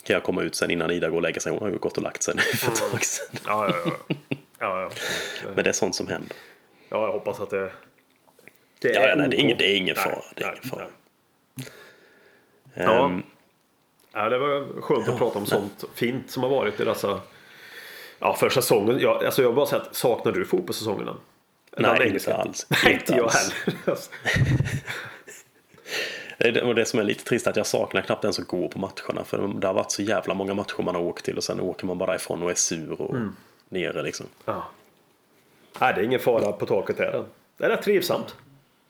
kan jag komma ut sen innan Ida går och lägga sig. Hon har ju gått och lagt sig nu för ett tag sedan. Ja, ja, ja. ja, ja. Men det är sånt som händer. ja jag hoppas att det... det Ja, ja, nej, det är ingen, det är ingen Nej, fara. Det är nej, ingen fara. nej. Ja. Ehm, Ja, det var skönt att prata om sånt fint som har varit i dessa... Ja, för säsongen. Jag, alltså jag bara säga att saknar du fotbollssäsongerna? Nej, inte alls. Nej, Inte jag heller. Det är det- och det som är lite trist är att jag saknar knappt ens att gå på matcherna. För det har varit så jävla många matcher man har åkt till och sen åker man bara ifrån och är sur och Mm. nere liksom. Ja. Nej, det är ingen fara på taket här. Det är rätt trivsamt.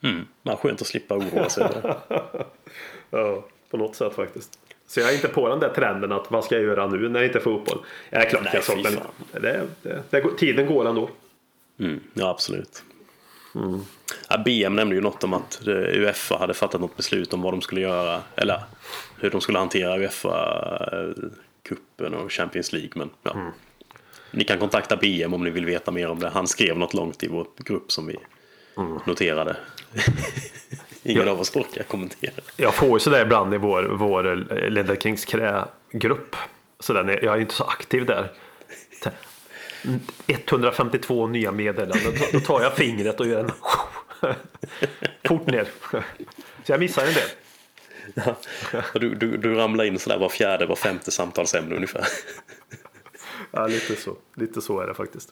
Mm. Men skönt att slippa oroa sig över det. Ja, på något sätt faktiskt. Så jag är inte på den där trenden att vad ska jag göra nu när det inte är fotboll? Ja, klart Nej, jag saknar. Det, det, det, Tiden går ändå. Mm. Ja, absolut. Mm. Ja, BM nämnde ju något om att eh, Uefa hade fattat något beslut om vad de skulle göra. Eller hur de skulle hantera Uefa-cupen och Champions League. Men ja. Mm. Ni kan kontakta BM om ni vill veta mer om det. Han skrev något långt i vår grupp som vi Mm. noterade. Ingen av oss orkar kommentera. Jag får ju sådär ibland i vår, vår Ledder Kings knä-grupp. Så den är, jag är inte så aktiv där. 152 nya meddelanden. Då- tar jag fingret och gör en fort ner. Så jag missar en del. Och Du, du, du ramlar in sådär var fjärde, var femte samtalsämne ungefär. Ja, lite så. Lite så är det faktiskt.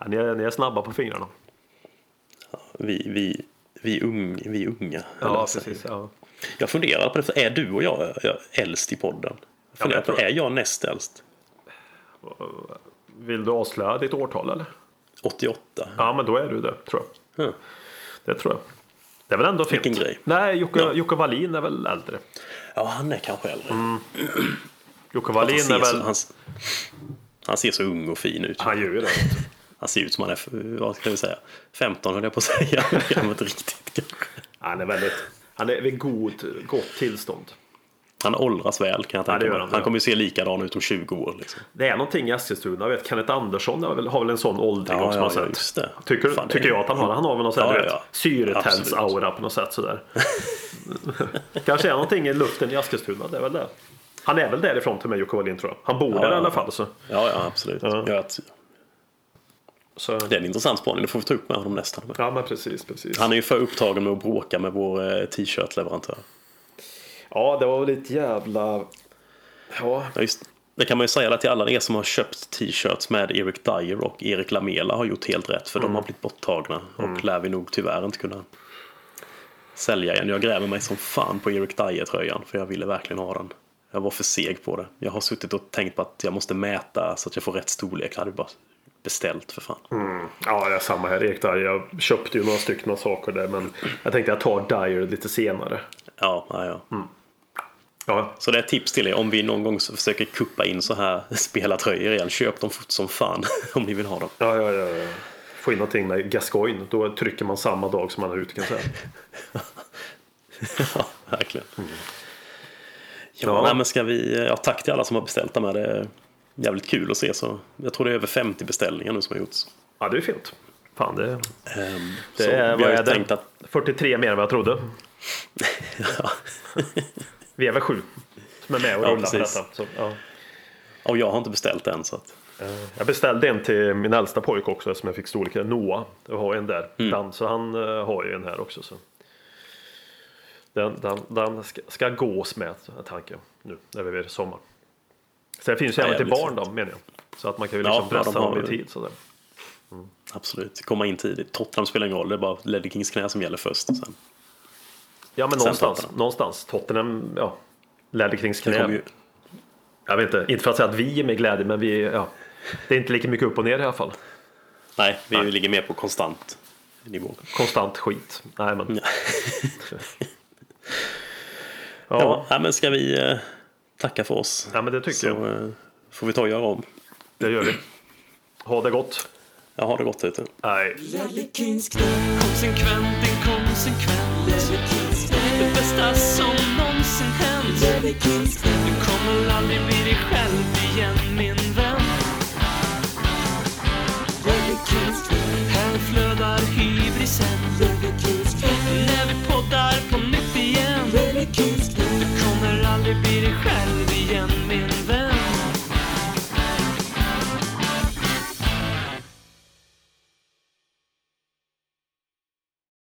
Ja, ni, är, ni är snabba på fingrarna. Vi, vi, vi, ung, vi unga. Ja, precis. Ja. Jag funderar på det, är du och jag, jag äldst i podden? Jag funderar jag tror på, är jag näst äldst? Vill du avslöja ditt årtal eller? 88? Ja, men då är du det, tror jag. Ja. Det tror jag. Det är väl ändå fint? Vilken grej. Nej, Jocke, Ja. Jocke Wallin är väl äldre? ja, han är kanske äldre. Jocke han, Wallin ser är så, väl... han, han ser så ung och fin ut. Han gör ju det. Han ser ut som han är, vad ska vi säga, 15 höll jag på att säga. Vet inte riktigt kanske. Han är väldigt... Han är vid god, gott tillstånd. Han åldras väl kan jag tänka mig. han, kommer ju se likadan ut om 20 år. Liksom. Det är någonting i Eskilstuna. Jag vet, Kenneth Andersson har väl, har väl en sån åldring Ja, också. ja, ja, sätt. just det. Tycker, Fan, tycker jag att han har. Han har väl någon sån här, Ja, syretens-aura på något sätt sådär. Kanske är någonting i luften i Eskilstuna. Det är väl det. Han är väl därifrån till mig, Jocke Wallin tror jag. Han bor där i alla fall. Så. Ja, ja absolut. Ja. Så. det är en intressant spaning, det får vi ta upp med honom nästa. Ja, men precis, precis. Han är ju för upptagen med att bråka med vår eh, t-shirt-leverantör. Ja, det var väl ett jävla... Ja, Ja, just, det kan man ju säga till alla er som har köpt t-shirts med Eric Dyer och Erik Lamela har gjort helt rätt för de har blivit borttagna och lär vi nog tyvärr inte kunna sälja igen. Jag gräver mig som fan på Eric Dyer-tröjan för jag ville verkligen ha den. Jag var för seg på det. Jag har suttit och tänkt på att jag måste mäta så att jag får rätt storlek. Jag hade bara beställt för fan. Ja, det är samma här Erik Dyer. Jag köpte ju några stycken saker där men jag tänkte jag tar Dyer lite senare. Ja, ja, ja. Ja, Så det är ett tips till er om vi någon gång försöker kuppa in så här spelartröjor igen. Köp dem fort som fan om ni vill ha dem. ja, ja, ja. ja. Få in någonting med Gascoigne. Då trycker man samma dag som man är ute kan jag säga. Ja, verkligen. Ja, Ja. Nej, men ska vi, ja, tack till alla som har beställt dem. här. Det är jävligt kul att se. Så jag tror det är över 50 beställningar nu som har gjorts. Ja, det är fint. Fan, det, Ehm, det så är, vad är det? tänkt att 43 mer än vad jag trodde. ja, Vi är väl sju som är med och Ja, rullar på precis. detta. Så, ja. och jag har inte beställt än. Så att, Eh, Jag beställde en till min äldsta pojk också som jag fick storleken. Noah. Jag har en där. Mm. Dan, så han eh, har ju en här också. Så. Den, den, den ska, ska gås med tanken nu när vi är sommar. Så det finns ju Ja, även till barn då menar jag. Så att man kan ju Ja, liksom ja, pressa dem i tid. Sådär. absolut, komma in tidigt. Tottenham spelar ingen roll. Det är bara Ledley Kings knä som gäller först. Sen. Ja men någonstans. Tottenham. Någonstans. Tottenham, ja. Det kommer knä. ju, Jag vet inte, inte för att säga att vi är med glädje men vi, ja. Det är inte lika mycket upp och ner i alla fall. nej, vi Nej. ligger mer på konstant nivå. Konstant skit. Nej men. Ja. Ja, Ja, men ska vi eh, tacka för oss? ja men det tycker Så jag. eh, får vi ta och göra om. Det gör vi. Ha det gott. Jag har det gott ute. Nej. Konsekvent, inkonsekvent bästa som någonsin hänt. Du kommer aldrig bli dig själv igen min vän. Här flödar hybrisen.